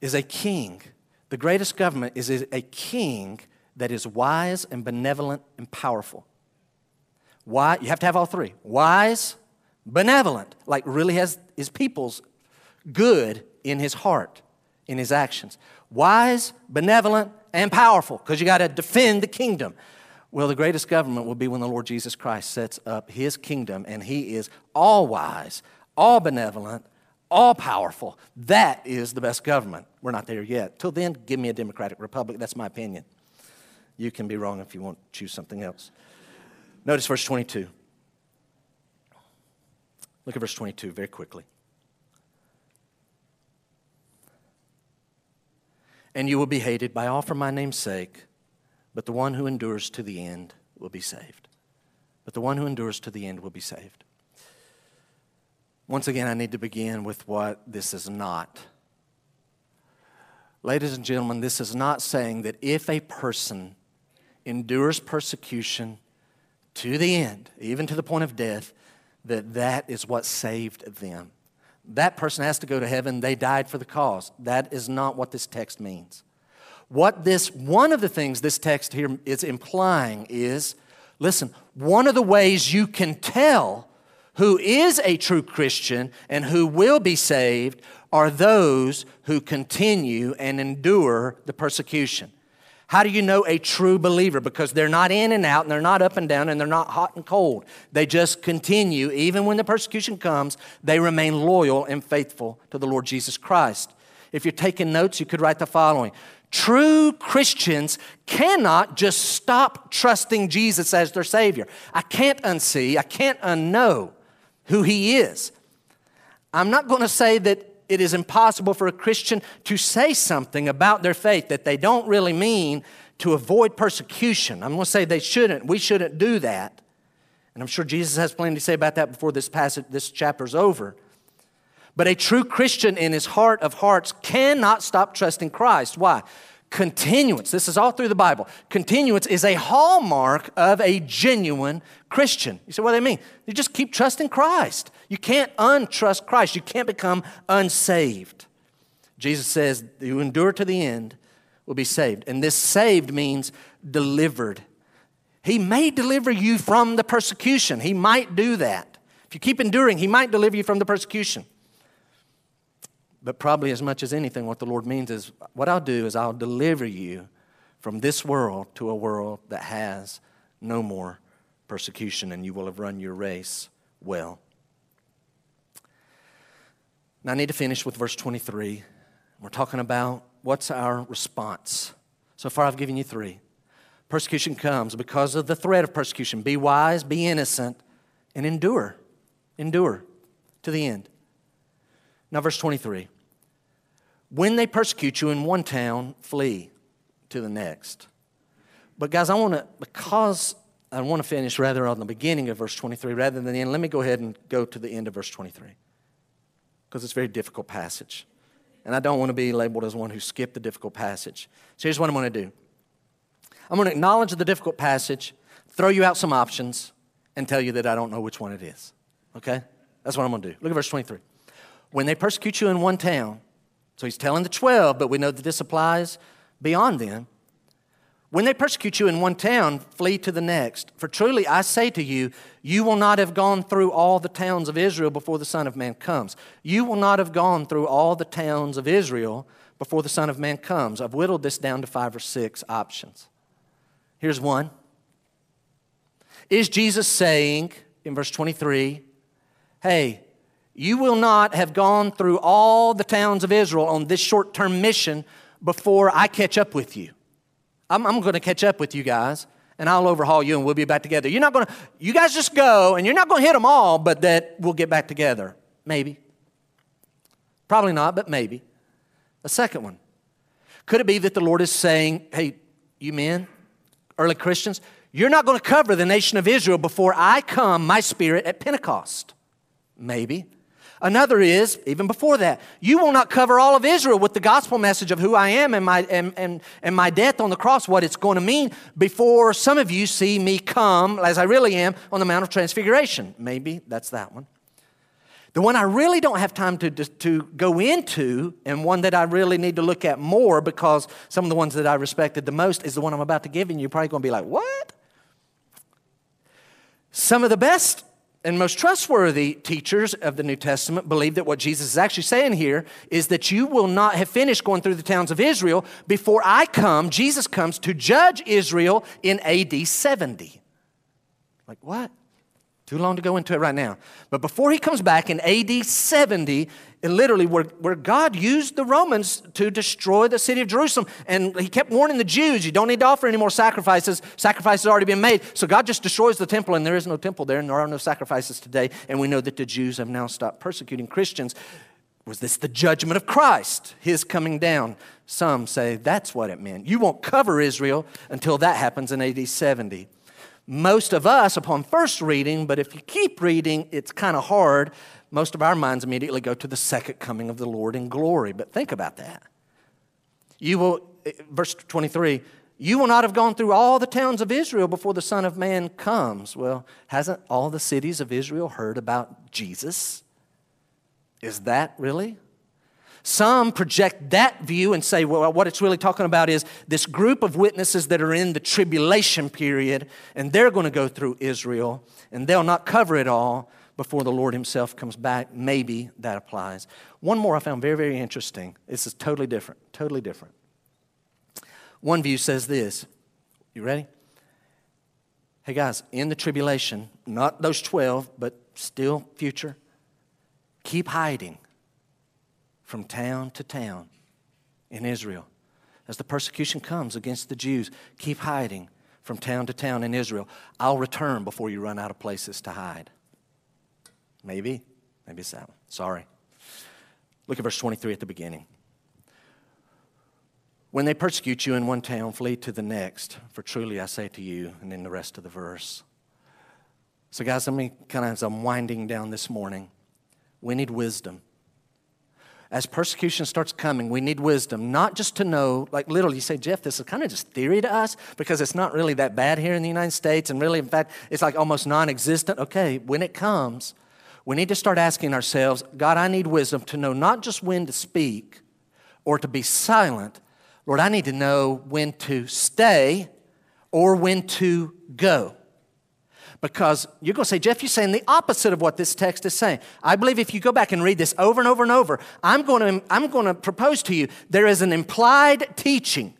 is a king. The greatest government is a king that is wise and benevolent and powerful. Why? You have to have all three wise, benevolent, like really has his people's good in his heart, in his actions wise, benevolent, and powerful because you got to defend the kingdom. Well, the greatest government will be when the Lord Jesus Christ sets up his kingdom and he is all wise, all benevolent, all powerful. That is the best government. We're not there yet. Till then, give me a democratic republic. That's my opinion. You can be wrong if you want to choose something else. Notice verse 22. Look at verse 22 very quickly. And you will be hated by all for my name's sake, but the one who endures to the end will be saved. But the one who endures to the end will be saved. Once again, I need to begin with what this is not. Ladies and gentlemen, this is not saying that if a person endures persecution to the end, even to the point of death, that that is what saved them that person has to go to heaven. They died for the cause. That is not what this text means. What this, one of the things this text here is implying is listen, one of the ways you can tell who is a true Christian and who will be saved are those who continue and endure the persecution. How do you know a true believer? Because they're not in and out and they're not up and down and they're not hot and cold. They just continue. Even when the persecution comes, they remain loyal and faithful to the Lord Jesus Christ. If you're taking notes, you could write the following True Christians cannot just stop trusting Jesus as their Savior. I can't unsee, I can't unknow who He is. I'm not going to say that it is impossible for a Christian to say something about their faith that they don't really mean to avoid persecution. I'm going to say they shouldn't. We shouldn't do that. And I'm sure Jesus has plenty to say about that before this passage, this chapter's over. But a true Christian in his heart of hearts cannot stop trusting Christ. Why? Continuance, this is all through the Bible. Continuance is a hallmark of a genuine Christian. You say, what do they mean? You just keep trusting Christ. You can't untrust Christ. You can't become unsaved. Jesus says, You endure to the end will be saved. And this saved means delivered. He may deliver you from the persecution. He might do that. If you keep enduring, He might deliver you from the persecution. But probably as much as anything, what the Lord means is what I'll do is I'll deliver you from this world to a world that has no more persecution, and you will have run your race well. Now, I need to finish with verse 23. We're talking about what's our response. So far, I've given you three. Persecution comes because of the threat of persecution. Be wise, be innocent, and endure. Endure to the end. Now, verse 23. When they persecute you in one town, flee to the next. But, guys, I want to, because I want to finish rather on the beginning of verse 23 rather than the end, let me go ahead and go to the end of verse 23 because it's a very difficult passage. And I don't want to be labeled as one who skipped the difficult passage. So here's what I'm going to do I'm going to acknowledge the difficult passage, throw you out some options, and tell you that I don't know which one it is. Okay? That's what I'm going to do. Look at verse 23. When they persecute you in one town, so he's telling the 12, but we know that this applies beyond them. When they persecute you in one town, flee to the next. For truly I say to you, you will not have gone through all the towns of Israel before the Son of Man comes. You will not have gone through all the towns of Israel before the Son of Man comes. I've whittled this down to five or six options. Here's one Is Jesus saying in verse 23, hey, you will not have gone through all the towns of Israel on this short term mission before I catch up with you? I'm, I'm going to catch up with you guys and I'll overhaul you and we'll be back together. You're not going to, you guys just go and you're not going to hit them all, but that we'll get back together. Maybe. Probably not, but maybe. A second one. Could it be that the Lord is saying, hey, you men, early Christians, you're not going to cover the nation of Israel before I come, my spirit, at Pentecost? Maybe. Another is, even before that, you will not cover all of Israel with the gospel message of who I am and my, and, and, and my death on the cross, what it's going to mean before some of you see me come, as I really am, on the Mount of Transfiguration. Maybe that's that one. The one I really don't have time to, to go into, and one that I really need to look at more because some of the ones that I respected the most is the one I'm about to give, and you're probably going to be like, what? Some of the best and most trustworthy teachers of the New Testament believe that what Jesus is actually saying here is that you will not have finished going through the towns of Israel before I come, Jesus comes to judge Israel in AD 70. Like, what? Too long to go into it right now. But before he comes back in AD 70, and literally where, where God used the Romans to destroy the city of Jerusalem. And he kept warning the Jews, you don't need to offer any more sacrifices. Sacrifices already been made. So God just destroys the temple, and there is no temple there, and there are no sacrifices today. And we know that the Jews have now stopped persecuting Christians. Was this the judgment of Christ, his coming down? Some say that's what it meant. You won't cover Israel until that happens in AD 70. Most of us, upon first reading, but if you keep reading, it's kind of hard most of our minds immediately go to the second coming of the Lord in glory. But think about that. You will, verse 23, you will not have gone through all the towns of Israel before the Son of Man comes. Well, hasn't all the cities of Israel heard about Jesus? Is that really? Some project that view and say, well, what it's really talking about is this group of witnesses that are in the tribulation period, and they're going to go through Israel, and they'll not cover it all before the Lord Himself comes back. Maybe that applies. One more I found very, very interesting. This is totally different, totally different. One view says this. You ready? Hey guys, in the tribulation, not those 12, but still future, keep hiding from town to town in Israel. As the persecution comes against the Jews, keep hiding from town to town in Israel. I'll return before you run out of places to hide. Maybe. Maybe it's that one. Sorry. Look at verse 23 at the beginning. When they persecute you in one town, flee to the next, for truly I say to you, and then the rest of the verse. So, guys, let me kind of, as I'm winding down this morning, we need wisdom. As persecution starts coming, we need wisdom, not just to know, like literally, you say, Jeff, this is kind of just theory to us because it's not really that bad here in the United States, and really, in fact, it's like almost non existent. Okay, when it comes, we need to start asking ourselves, God, I need wisdom to know not just when to speak or to be silent, Lord, I need to know when to stay or when to go. Because you're going to say, Jeff, you're saying the opposite of what this text is saying. I believe if you go back and read this over and over and over, I'm going to, I'm going to propose to you there is an implied teaching.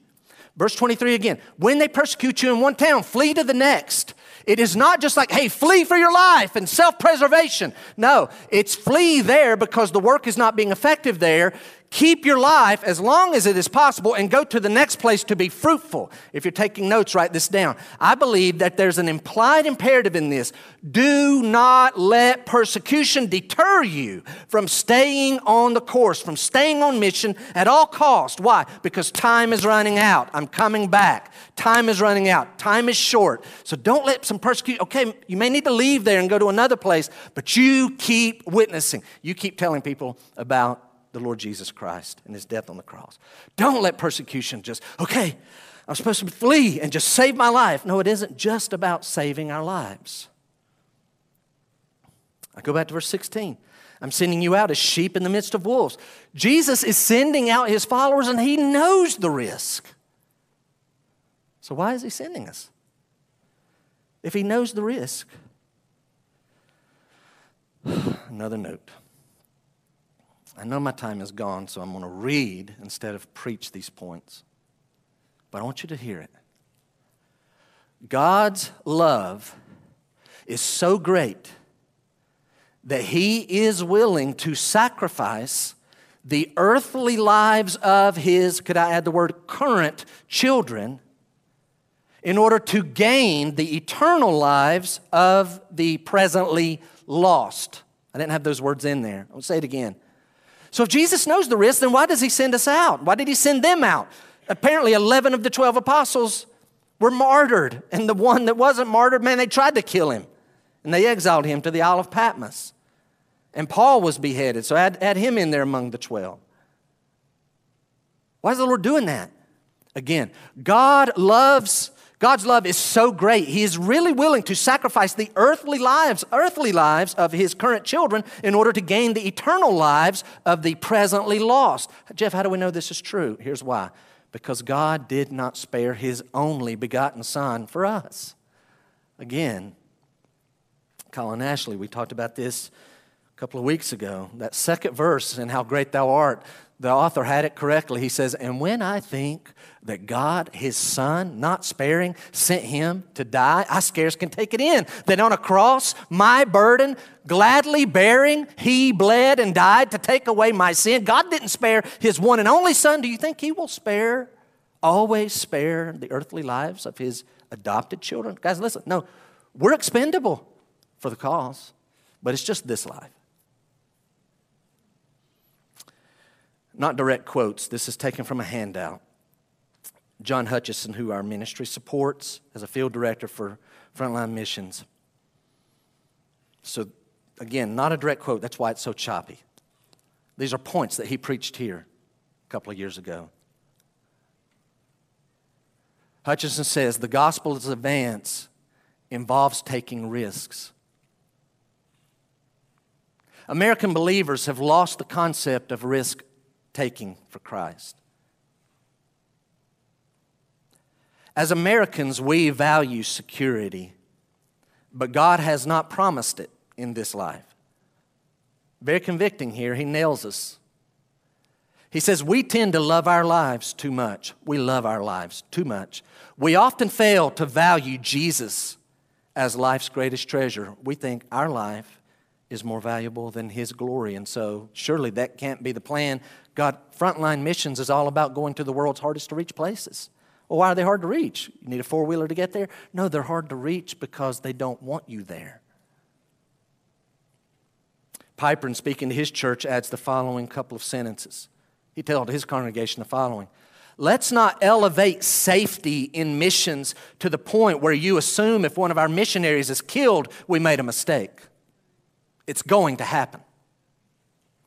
Verse 23 again when they persecute you in one town, flee to the next. It is not just like, hey, flee for your life and self preservation. No, it's flee there because the work is not being effective there keep your life as long as it is possible and go to the next place to be fruitful. If you're taking notes, write this down. I believe that there's an implied imperative in this. Do not let persecution deter you from staying on the course, from staying on mission at all cost. Why? Because time is running out. I'm coming back. Time is running out. Time is short. So don't let some persecution, okay, you may need to leave there and go to another place, but you keep witnessing. You keep telling people about the Lord Jesus Christ and his death on the cross. Don't let persecution just, okay, I'm supposed to flee and just save my life. No, it isn't just about saving our lives. I go back to verse 16. I'm sending you out as sheep in the midst of wolves. Jesus is sending out his followers and he knows the risk. So, why is he sending us? If he knows the risk. Another note. I know my time is gone, so I'm going to read instead of preach these points. But I want you to hear it. God's love is so great that He is willing to sacrifice the earthly lives of His, could I add the word current children, in order to gain the eternal lives of the presently lost. I didn't have those words in there. I'll say it again. So if Jesus knows the risk, then why does he send us out? Why did he send them out? Apparently, 11 of the 12 apostles were martyred. And the one that wasn't martyred, man, they tried to kill him. And they exiled him to the Isle of Patmos. And Paul was beheaded. So add, add him in there among the 12. Why is the Lord doing that? Again, God loves God's love is so great. He is really willing to sacrifice the earthly lives, earthly lives of his current children in order to gain the eternal lives of the presently lost. Jeff, how do we know this is true? Here's why. Because God did not spare his only begotten son for us. Again, Colin Ashley, we talked about this a couple of weeks ago. That second verse and how great thou art the author had it correctly. He says, And when I think that God, his son, not sparing, sent him to die, I scarce can take it in. That on a cross, my burden, gladly bearing, he bled and died to take away my sin. God didn't spare his one and only son. Do you think he will spare, always spare the earthly lives of his adopted children? Guys, listen, no, we're expendable for the cause, but it's just this life. Not direct quotes, this is taken from a handout. John Hutchison, who our ministry supports as a field director for Frontline Missions. So, again, not a direct quote, that's why it's so choppy. These are points that he preached here a couple of years ago. Hutchison says the gospel's advance involves taking risks. American believers have lost the concept of risk taking for Christ. As Americans, we value security, but God has not promised it in this life. Very convicting here. He nails us. He says, We tend to love our lives too much. We love our lives too much. We often fail to value Jesus as life's greatest treasure. We think our life is more valuable than His glory. And so, surely that can't be the plan. God, frontline missions is all about going to the world's hardest to reach places. Well, why are they hard to reach? You need a four wheeler to get there? No, they're hard to reach because they don't want you there. Piper, in speaking to his church, adds the following couple of sentences. He told his congregation the following Let's not elevate safety in missions to the point where you assume if one of our missionaries is killed, we made a mistake. It's going to happen.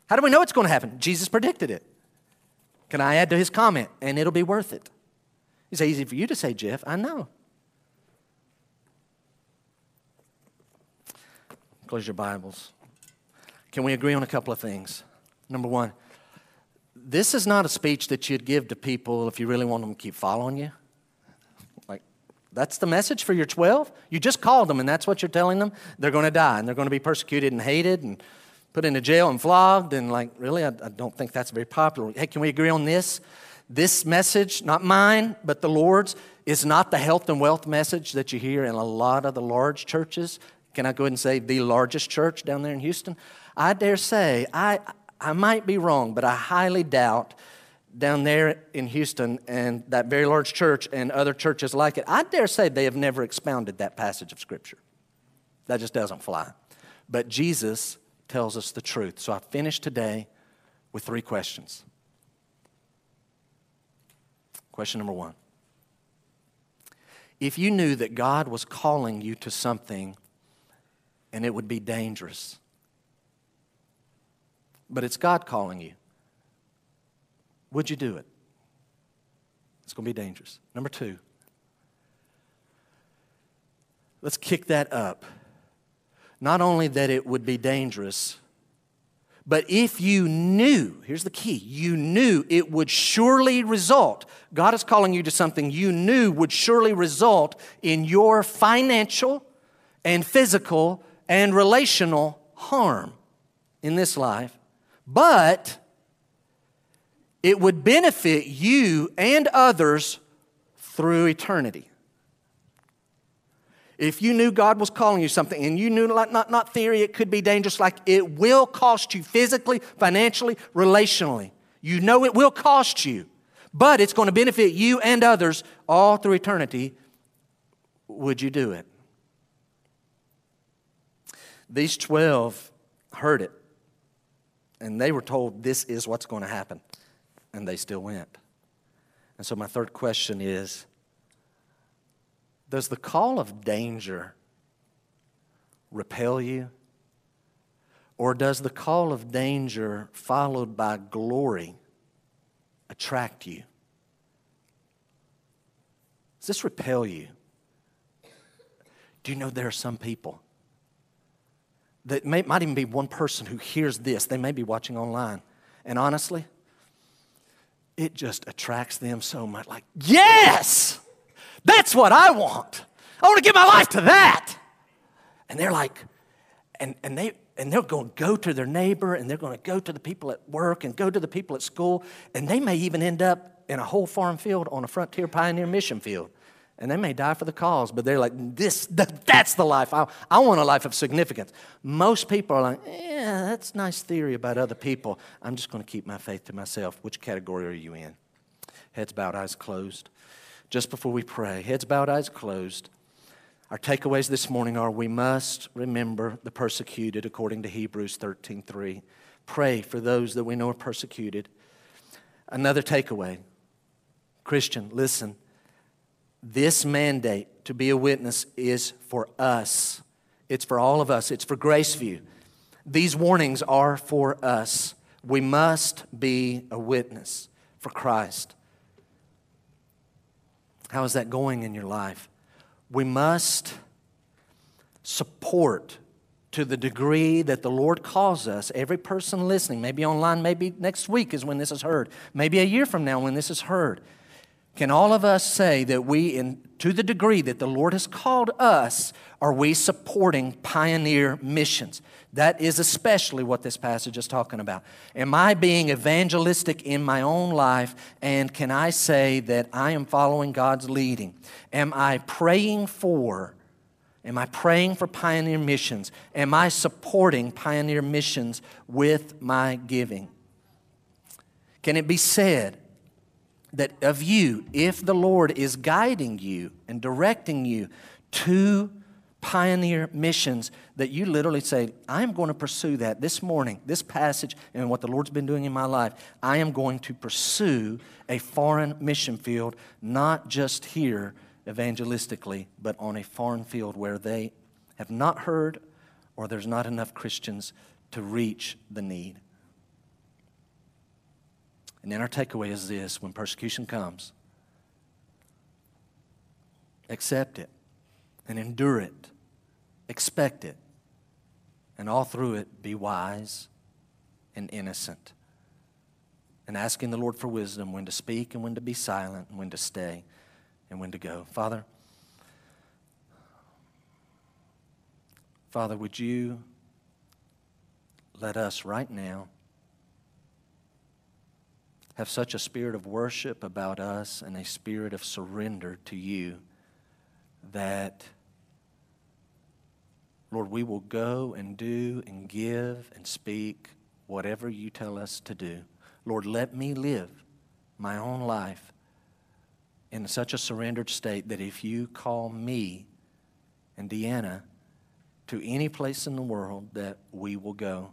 How do we know it's going to happen? Jesus predicted it. Can I add to his comment? And it'll be worth it. It's easy for you to say, Jeff. I know. Close your Bibles. Can we agree on a couple of things? Number one, this is not a speech that you'd give to people if you really want them to keep following you. Like, that's the message for your 12. You just called them, and that's what you're telling them. They're going to die, and they're going to be persecuted and hated and put into jail and flogged. And, like, really, I, I don't think that's very popular. Hey, can we agree on this? This message, not mine, but the Lord's, is not the health and wealth message that you hear in a lot of the large churches. Can I go ahead and say the largest church down there in Houston? I dare say, I, I might be wrong, but I highly doubt down there in Houston and that very large church and other churches like it, I dare say they have never expounded that passage of Scripture. That just doesn't fly. But Jesus tells us the truth. So I finish today with three questions. Question number one If you knew that God was calling you to something and it would be dangerous, but it's God calling you. Would you do it? It's going to be dangerous. Number two, let's kick that up. Not only that it would be dangerous, but if you knew, here's the key you knew it would surely result, God is calling you to something you knew would surely result in your financial and physical and relational harm in this life, but it would benefit you and others through eternity. If you knew God was calling you something and you knew, like, not, not theory, it could be dangerous, like it will cost you physically, financially, relationally. You know it will cost you, but it's going to benefit you and others all through eternity. Would you do it? These 12 heard it. And they were told this is what's going to happen. And they still went. And so, my third question is Does the call of danger repel you? Or does the call of danger followed by glory attract you? Does this repel you? Do you know there are some people that may, might even be one person who hears this. They may be watching online. And honestly, it just attracts them so much. Like, yes, that's what I want. I want to give my life to that. And they're like, and, and they and they're going to go to their neighbor and they're going to go to the people at work and go to the people at school and they may even end up in a whole farm field on a frontier pioneer mission field and they may die for the cause, but they're like, this, that, that's the life. I, I want a life of significance. Most people are like, yeah, that's nice theory about other people. I'm just going to keep my faith to myself. Which category are you in? Heads bowed, eyes closed. Just before we pray, heads bowed, eyes closed. Our takeaways this morning are we must remember the persecuted according to Hebrews 13:3. Pray for those that we know are persecuted. Another takeaway. Christian, listen this mandate to be a witness is for us. It's for all of us. It's for Graceview. These warnings are for us. We must be a witness for Christ. How is that going in your life? We must support to the degree that the Lord calls us, every person listening, maybe online, maybe next week is when this is heard, maybe a year from now when this is heard. Can all of us say that we, in, to the degree that the Lord has called us, are we supporting pioneer missions? That is especially what this passage is talking about. Am I being evangelistic in my own life? And can I say that I am following God's leading? Am I praying for? Am I praying for pioneer missions? Am I supporting pioneer missions with my giving? Can it be said that of you, if the Lord is guiding you and directing you to pioneer missions, that you literally say, I am going to pursue that this morning, this passage, and what the Lord's been doing in my life, I am going to pursue a foreign mission field, not just here evangelistically, but on a foreign field where they have not heard or there's not enough Christians to reach the need. And then our takeaway is this when persecution comes, accept it and endure it, expect it, and all through it be wise and innocent. And asking the Lord for wisdom when to speak and when to be silent and when to stay and when to go. Father, Father, would you let us right now have such a spirit of worship about us and a spirit of surrender to you that, Lord, we will go and do and give and speak whatever you tell us to do. Lord, let me live my own life in such a surrendered state that if you call me and Deanna to any place in the world, that we will go.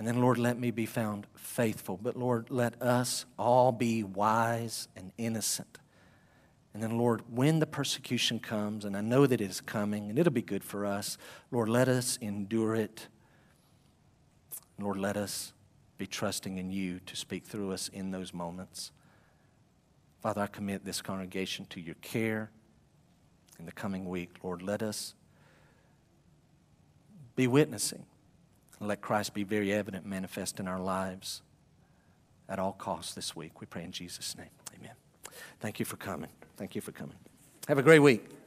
And then, Lord, let me be found faithful. But, Lord, let us all be wise and innocent. And then, Lord, when the persecution comes, and I know that it is coming, and it'll be good for us, Lord, let us endure it. Lord, let us be trusting in you to speak through us in those moments. Father, I commit this congregation to your care in the coming week. Lord, let us be witnessing and let Christ be very evident, manifest in our lives at all costs this week. We pray in Jesus' name. Amen. Thank you for coming. Thank you for coming. Have a great week.